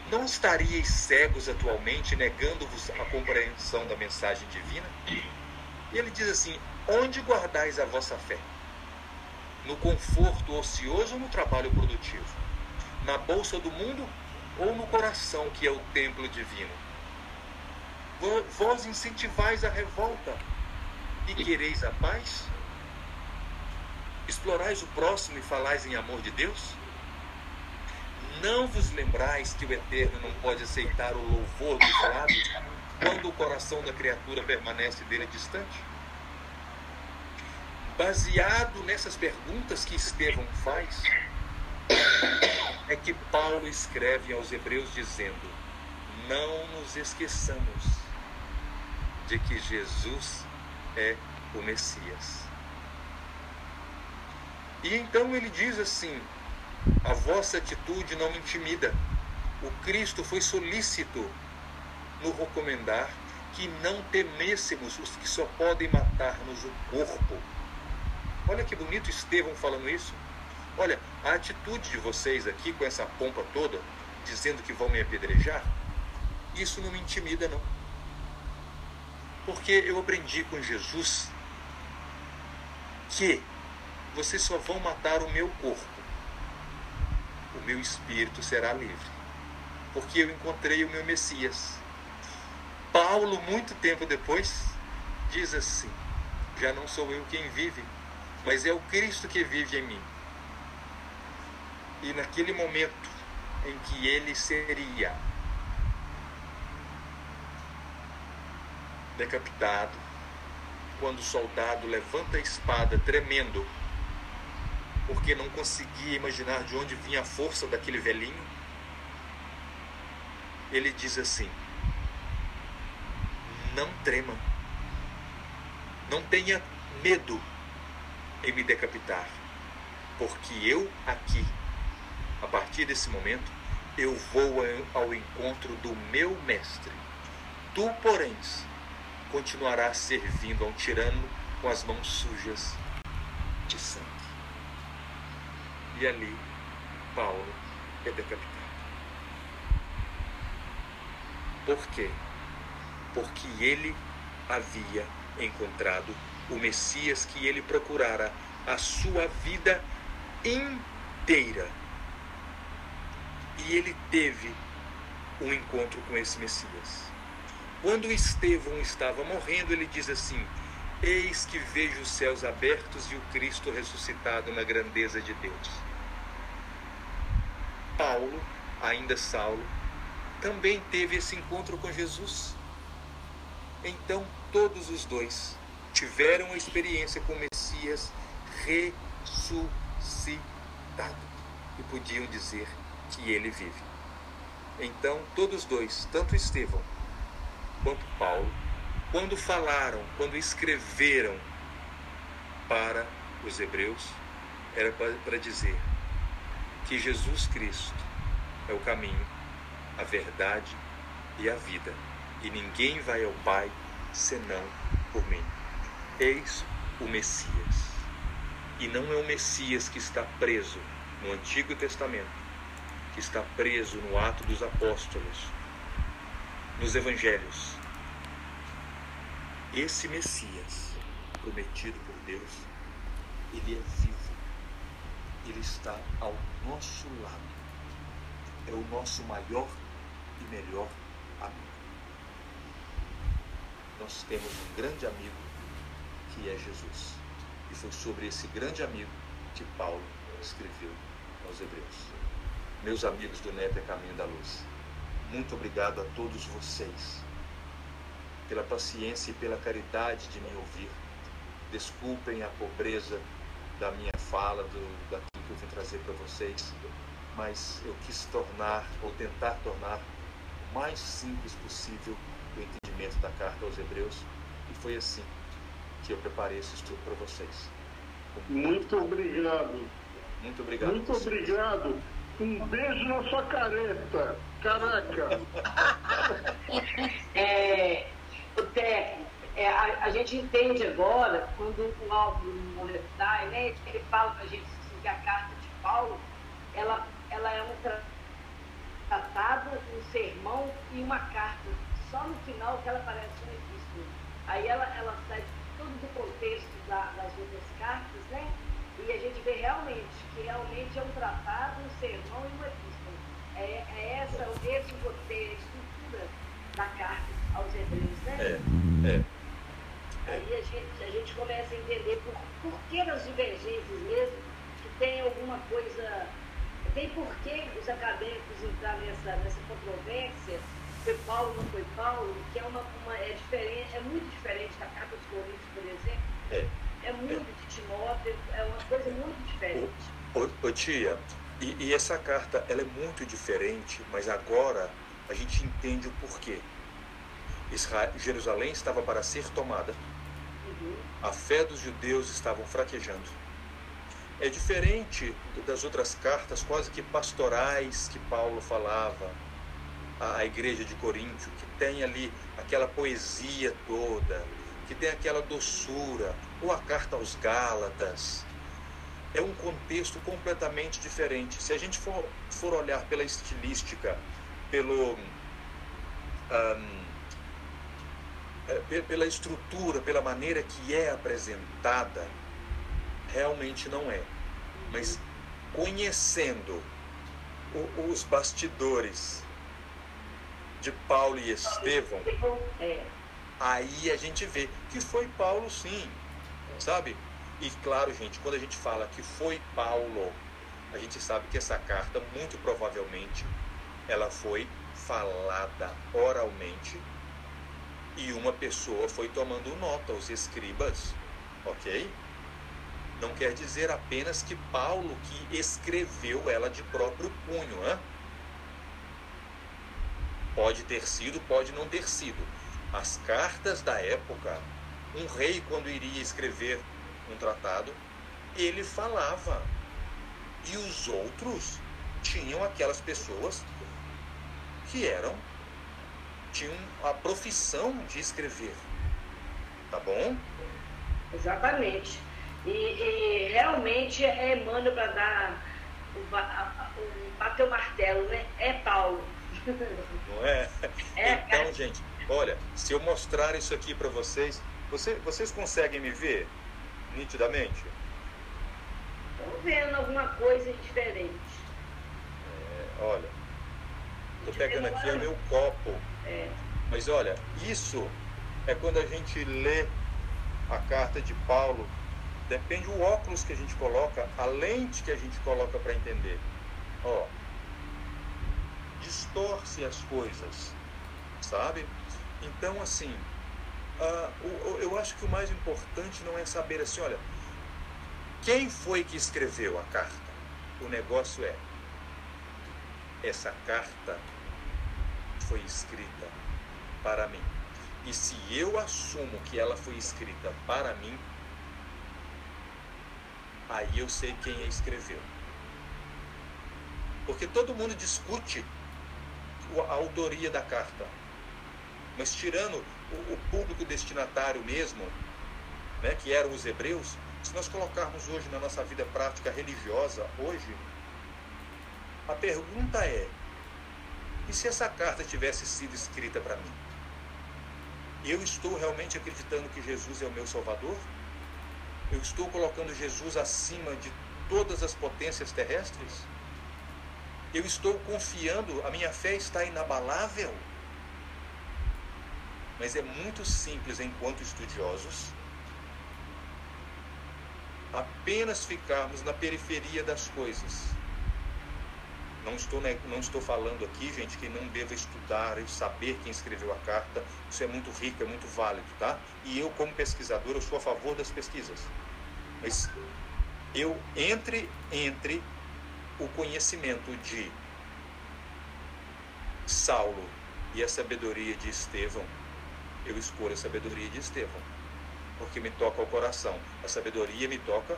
Não estaríeis cegos atualmente, negando-vos a compreensão da mensagem divina? E ele diz assim: Onde guardais a vossa fé? No conforto ocioso ou no trabalho produtivo? Na bolsa do mundo ou no coração, que é o templo divino? Vós incentivais a revolta e quereis a paz? Explorais o próximo e falais em amor de Deus? Não vos lembrais que o Eterno não pode aceitar o louvor dos lábios quando o coração da criatura permanece dele distante? Baseado nessas perguntas que Estevão faz, é que Paulo escreve aos Hebreus dizendo: Não nos esqueçamos de que Jesus é o Messias. E então ele diz assim: a vossa atitude não me intimida. O Cristo foi solícito no recomendar que não temêssemos os que só podem matar-nos o corpo. Olha que bonito Estevão falando isso. Olha, a atitude de vocês aqui com essa pompa toda, dizendo que vão me apedrejar, isso não me intimida, não. Porque eu aprendi com Jesus que vocês só vão matar o meu corpo o meu espírito será livre, porque eu encontrei o meu Messias. Paulo, muito tempo depois, diz assim: Já não sou eu quem vive, mas é o Cristo que vive em mim. E naquele momento em que ele seria decapitado, quando o soldado levanta a espada tremendo porque não conseguia imaginar de onde vinha a força daquele velhinho. Ele diz assim: Não trema, não tenha medo em me decapitar, porque eu aqui, a partir desse momento, eu vou ao encontro do meu mestre. Tu, porém, continuarás servindo a um tirano com as mãos sujas de sangue. E ali, Paulo é decapitado. Por quê? Porque ele havia encontrado o Messias que ele procurara a sua vida inteira. E ele teve um encontro com esse Messias. Quando Estevão estava morrendo, ele diz assim: Eis que vejo os céus abertos e o Cristo ressuscitado na grandeza de Deus. Paulo, ainda Saulo, também teve esse encontro com Jesus. Então, todos os dois tiveram a experiência com o Messias ressuscitado e podiam dizer que ele vive. Então, todos dois, tanto Estevão quanto Paulo, quando falaram, quando escreveram para os hebreus, era para dizer que Jesus Cristo é o caminho, a verdade e a vida, e ninguém vai ao Pai senão por mim. Eis o Messias. E não é o Messias que está preso no Antigo Testamento, que está preso no Ato dos Apóstolos, nos Evangelhos. Esse Messias, prometido por Deus, ele é vivo. Ele está ao nosso lado. É o nosso maior e melhor amigo. Nós temos um grande amigo que é Jesus. E foi sobre esse grande amigo que Paulo escreveu aos Hebreus. Meus amigos do NEP é Caminho da Luz, muito obrigado a todos vocês pela paciência e pela caridade de me ouvir. Desculpem a pobreza da minha fala, do, daquilo que eu vim trazer para vocês, mas eu quis tornar, ou tentar tornar, o mais simples possível o entendimento da carta aos Hebreus, e foi assim que eu preparei esse estudo para vocês. Muito obrigado. Muito obrigado. Muito obrigado. Um beijo na sua careta. Caraca. (laughs) é, o técnico, é, a, a, gente entende agora, quando o álbum monetário, né, ele fala para a gente assim, que a carta de Paulo, ela, ela é um tratado, um sermão e uma carta. Só no final que ela parece uma epístola. Aí ela, ela sai tudo do contexto da, das outras cartas, né? E a gente vê realmente que realmente é um tratado, sermão e epístola. É, é essa, esse roteiro, a estrutura da carta aos hebreus, né? É, é. Aí a gente, a gente começa a entender por, por que as divergências mesmo, que tem alguma coisa. Tem por que os acadêmicos entrar nessa, nessa controvérsia foi Paulo, não foi Paulo, que é uma, uma é diferente, é muito diferente da carta dos Coríntios, por exemplo. É, é muito é. de Timóteo, é uma coisa muito diferente. Ô, ô tia, e, e, essa carta ela é muito diferente, mas agora a gente entende o porquê. Israel, Jerusalém estava para ser tomada, a fé dos judeus estava fraquejando. É diferente das outras cartas quase que pastorais que Paulo falava, a igreja de Coríntio, que tem ali aquela poesia toda, que tem aquela doçura, ou a carta aos Gálatas. É um contexto completamente diferente. Se a gente for, for olhar pela estilística, pelo, um, é, pela estrutura, pela maneira que é apresentada, realmente não é. Mas conhecendo o, os bastidores de Paulo e Estevão, aí a gente vê que foi Paulo sim, sabe? E claro, gente, quando a gente fala que foi Paulo, a gente sabe que essa carta, muito provavelmente, ela foi falada oralmente e uma pessoa foi tomando nota, os escribas, ok? Não quer dizer apenas que Paulo que escreveu ela de próprio punho, hein? Pode ter sido, pode não ter sido. As cartas da época, um rei, quando iria escrever um tratado, ele falava E os outros tinham aquelas pessoas que eram tinham a profissão de escrever. Tá bom? Exatamente. E, e realmente é Emmanuel para dar o, bater o martelo, né? É Paulo. (laughs) Não é? é então, gente, olha, se eu mostrar isso aqui para vocês, você, vocês conseguem me ver nitidamente? Estou vendo alguma coisa diferente. É, olha, estou pegando aqui o meu copo. É. Mas olha, isso é quando a gente lê a carta de Paulo, depende o óculos que a gente coloca, a lente que a gente coloca para entender. Ó, distorce as coisas, sabe? Então, assim, uh, eu acho que o mais importante não é saber assim, olha, quem foi que escreveu a carta? O negócio é, essa carta foi escrita para mim. E se eu assumo que ela foi escrita para mim, aí eu sei quem a escreveu. Porque todo mundo discute a autoria da carta. Mas tirando o, público destinatário mesmo, né, que eram os hebreus, se nós colocarmos hoje na nossa vida prática religiosa, hoje, a pergunta é: e se essa carta tivesse sido escrita para mim? Eu estou realmente acreditando que Jesus é o meu Salvador? Eu estou colocando Jesus acima de todas as potências terrestres? Eu estou confiando, a minha fé está inabalável? Mas é muito simples, enquanto estudiosos, apenas ficarmos na periferia das coisas não estou, não estou falando aqui, gente, que não deva estudar e saber quem escreveu a carta. Isso é muito rico, é muito válido, tá? E eu, como pesquisador, eu sou a favor das pesquisas. Mas eu, entre, entre o conhecimento de Saulo e a sabedoria de Estevão, eu escolho a sabedoria de Estevão, porque me toca o coração. A sabedoria me toca,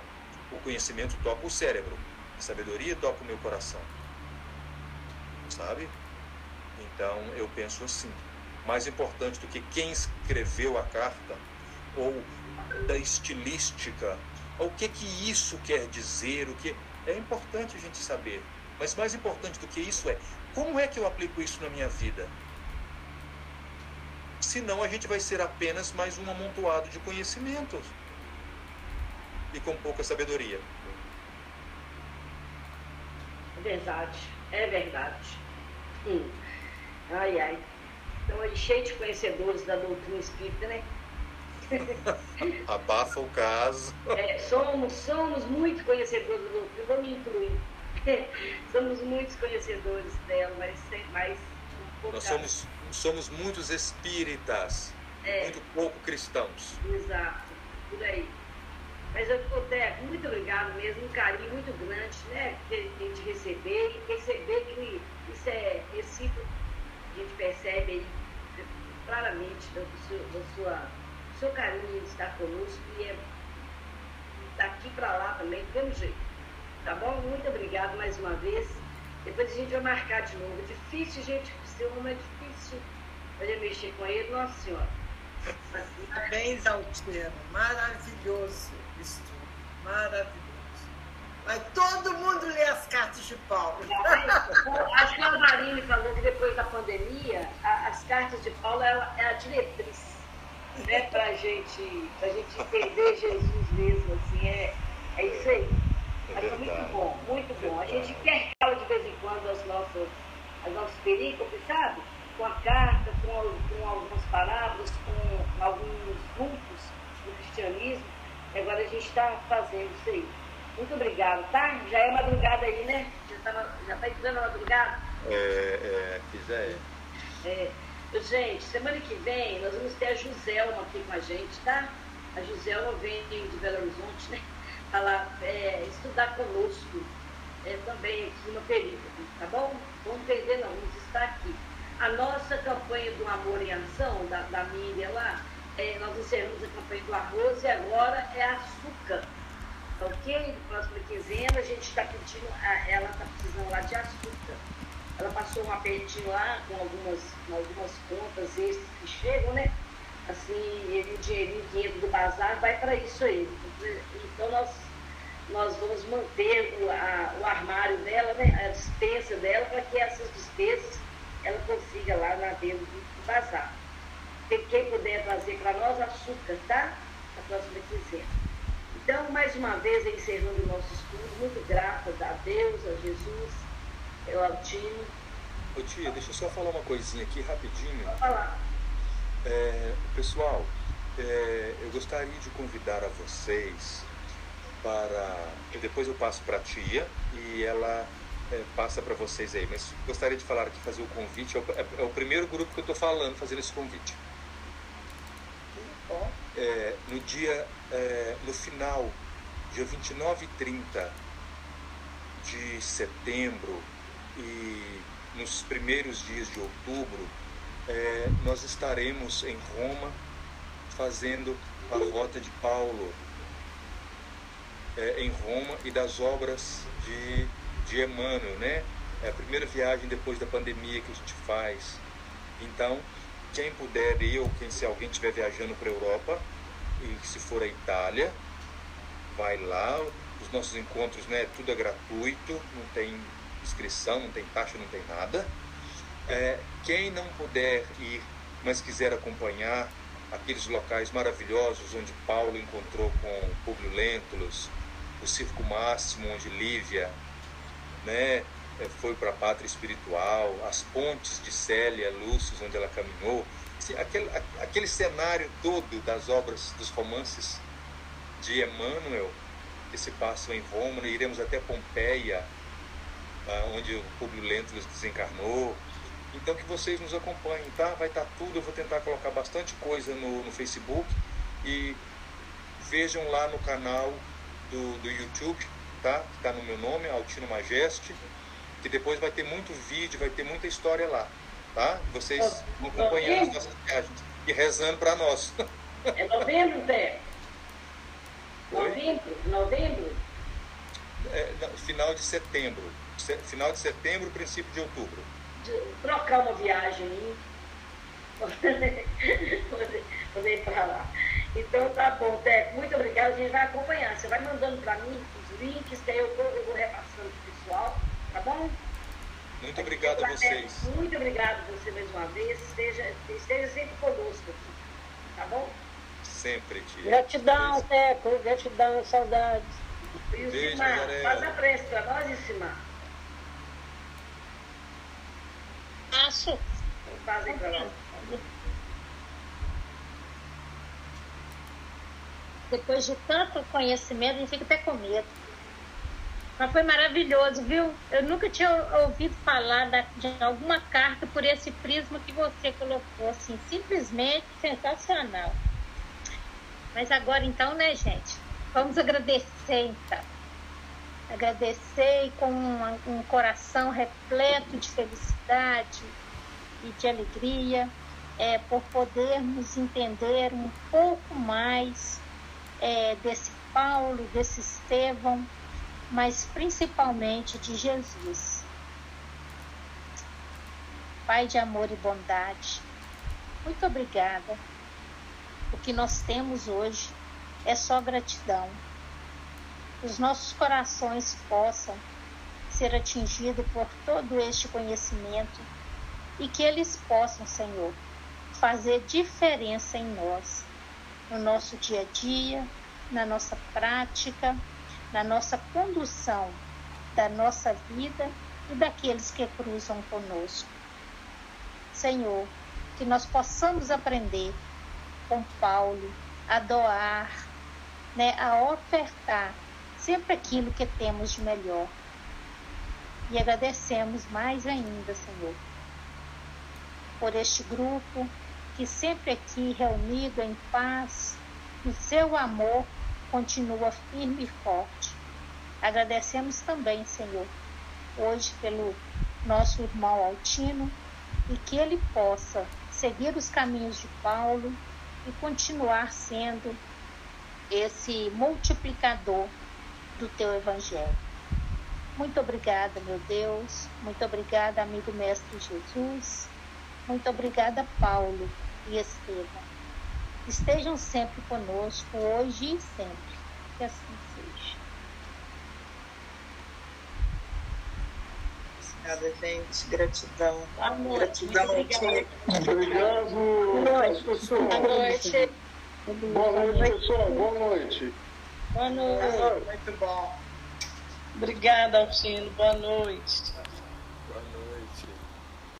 o conhecimento toca o cérebro, a sabedoria toca o meu coração sabe? Então eu penso assim, mais importante do que quem escreveu a carta ou da estilística, ou o que que isso quer dizer, o que é importante a gente saber. Mas mais importante do que isso é como é que eu aplico isso na minha vida? Senão a gente vai ser apenas mais um amontoado de conhecimentos e com pouca sabedoria. É verdade, é verdade. Hum. Ai, ai. Estão aí cheio de conhecedores da doutrina espírita, né? (laughs) Abafa o caso. É, somos, somos muito conhecedores da doutrina, vou me incluir. (laughs) somos muitos conhecedores dela, mas mais um pouco. Nós somos, somos muitos espíritas, é. muito pouco cristãos. Exato, por aí. Mas eu Teco, muito obrigado mesmo, um carinho muito grande, né? De, de receber e perceber que isso é recíproco. A gente percebe aí claramente do, seu, do, sua, do seu carinho de estar conosco e é daqui para lá também, do mesmo jeito. Tá bom? Muito obrigado mais uma vez. Depois a gente vai marcar de novo. É difícil, gente, seu nome é difícil poder mexer com ele, Nossa Senhora. Parabéns, Altiero. Maravilhoso estudo. Maravilhoso. Mas todo mundo lê as cartas de Paulo. (laughs) Acho que a Marine falou que depois da pandemia, a, as cartas de Paulo é, é a diretriz né, para a gente, a gente entender Jesus mesmo. Assim, é, é isso aí. É Mas é muito bom, muito bom. A gente quer fala de vez em quando as nossas, as nossas perícopes, sabe? Com a carta, com, com algumas palavras, com alguns grupos do cristianismo. Agora a gente está fazendo isso aí. Muito obrigado, tá? Já é madrugada aí, né? Já está já tá entrando a madrugada? É, é, quiser. É. Gente, semana que vem nós vamos ter a Joselma aqui com a gente, tá? A Joselma vem de Belo Horizonte, né? Falar, é, estudar conosco é, também aqui no período, tá bom? Vamos perder não, vamos estar aqui. A nossa campanha do Amor em Ação, da, da Miriam lá, é, nós encerramos a campanha do arroz e agora é açúcar ok? No próximo quinzena, a gente está pedindo, ela está precisando lá de açúcar. Ela passou um apertinho lá com algumas, algumas contas extras que chegam, né? Assim, ele, o dinheirinho que entra do bazar vai para isso aí. Então nós, nós vamos manter o, a, o armário dela, né? a dispensa dela, para que essas despesas ela consiga lá na venda do bazar. Quem puder trazer para nós açúcar, tá? A próxima quinzena. Então, mais uma vez, encerrando o nosso estudo, muito grata a Deus, a Jesus, ao Altino. Ô tia, deixa eu só falar uma coisinha aqui rapidinho. Pode falar. É, pessoal, é, eu gostaria de convidar a vocês para. Depois eu passo para a tia e ela é, passa para vocês aí. Mas gostaria de falar aqui, fazer o convite. É o, é, é o primeiro grupo que eu estou falando, fazendo esse convite. É, no dia, é, no final, dia 29 e 30 de setembro e nos primeiros dias de outubro, nós estaremos em Roma fazendo a rota de Paulo é, em Roma e das obras de, de Emmanuel, né? É a primeira viagem depois da pandemia que a gente faz. Então, quem puder ou quem, se alguém estiver viajando para a Europa, e se for a Itália, vai lá. Os nossos encontros, né, tudo é gratuito, não tem inscrição, não tem taxa, não tem nada. É, quem não puder ir, mas quiser acompanhar aqueles locais maravilhosos onde Paulo encontrou com Publio Lentulus, o Circo Máximo, onde Lívia né, é, foi para a pátria espiritual, as pontes de Célia, Lúcio, onde ela caminhou, aquele, aquele cenário todo das obras, dos romances de Emmanuel, que se passam em Roma, iremos até Pompeia, ah, onde o Publio Lentulus desencarnou. Então que vocês nos acompanhem, tá? Vai estar tá tudo, eu vou tentar colocar bastante coisa no, no Facebook e vejam lá no canal do, do YouTube, tá? Que está no meu nome, Altino Majeste, que depois vai ter muito vídeo, vai ter muita história lá, tá? Vocês vão acompanhando as nossas viagens e rezando para nós. É novembro, Zé? (laughs) Novembro? Novembro? É, final de setembro final de setembro, princípio de outubro. De trocar uma viagem aí. (laughs) poder ir para lá. Então tá bom, Teco. Muito obrigado. A gente vai acompanhar. Você vai mandando para mim os links, que aí eu vou, eu vou repassando pro pessoal. Tá bom? Muito obrigado a vocês. Muito obrigado a você mais uma vez. Esteja, esteja sempre conosco aqui. Tá bom? Sempre, tia. Gratidão, Teco. Gratidão, saudades. E o Beijo, Simar, faz a prece para nós, Simar. Acho. Fazem para nós. Depois de tanto conhecimento, a gente fica até com medo. Mas foi maravilhoso, viu? Eu nunca tinha ouvido falar de alguma carta por esse prisma que você colocou, assim, simplesmente sensacional. Mas agora então, né, gente? Vamos agradecer então agradecer com um, um coração repleto de felicidade e de alegria é, por podermos entender um pouco mais é, desse Paulo, desse Estevão, mas principalmente de Jesus. Pai de amor e bondade, muito obrigada. O que nós temos hoje é só gratidão os nossos corações possam ser atingidos por todo este conhecimento e que eles possam, Senhor, fazer diferença em nós, no nosso dia a dia, na nossa prática, na nossa condução da nossa vida e daqueles que cruzam conosco. Senhor, que nós possamos aprender com Paulo a doar, né, a ofertar sempre aquilo que temos de melhor. E agradecemos mais ainda, Senhor, por este grupo que sempre aqui reunido em paz, no seu amor, continua firme e forte. Agradecemos também, Senhor, hoje pelo nosso irmão Altino e que ele possa seguir os caminhos de Paulo e continuar sendo esse multiplicador do teu evangelho. Muito obrigada, meu Deus. Muito obrigada, amigo mestre Jesus. Muito obrigada, Paulo e Estevam. Estejam sempre conosco, hoje e sempre. Que assim seja. Obrigada, gente. Gratidão. Noite. Gratidão. Tia. Obrigado, Boa noite. pessoal. Boa noite. Boa noite, pessoal. Boa noite. Boa noite. Muito bom. Obrigada, Altino. Boa noite.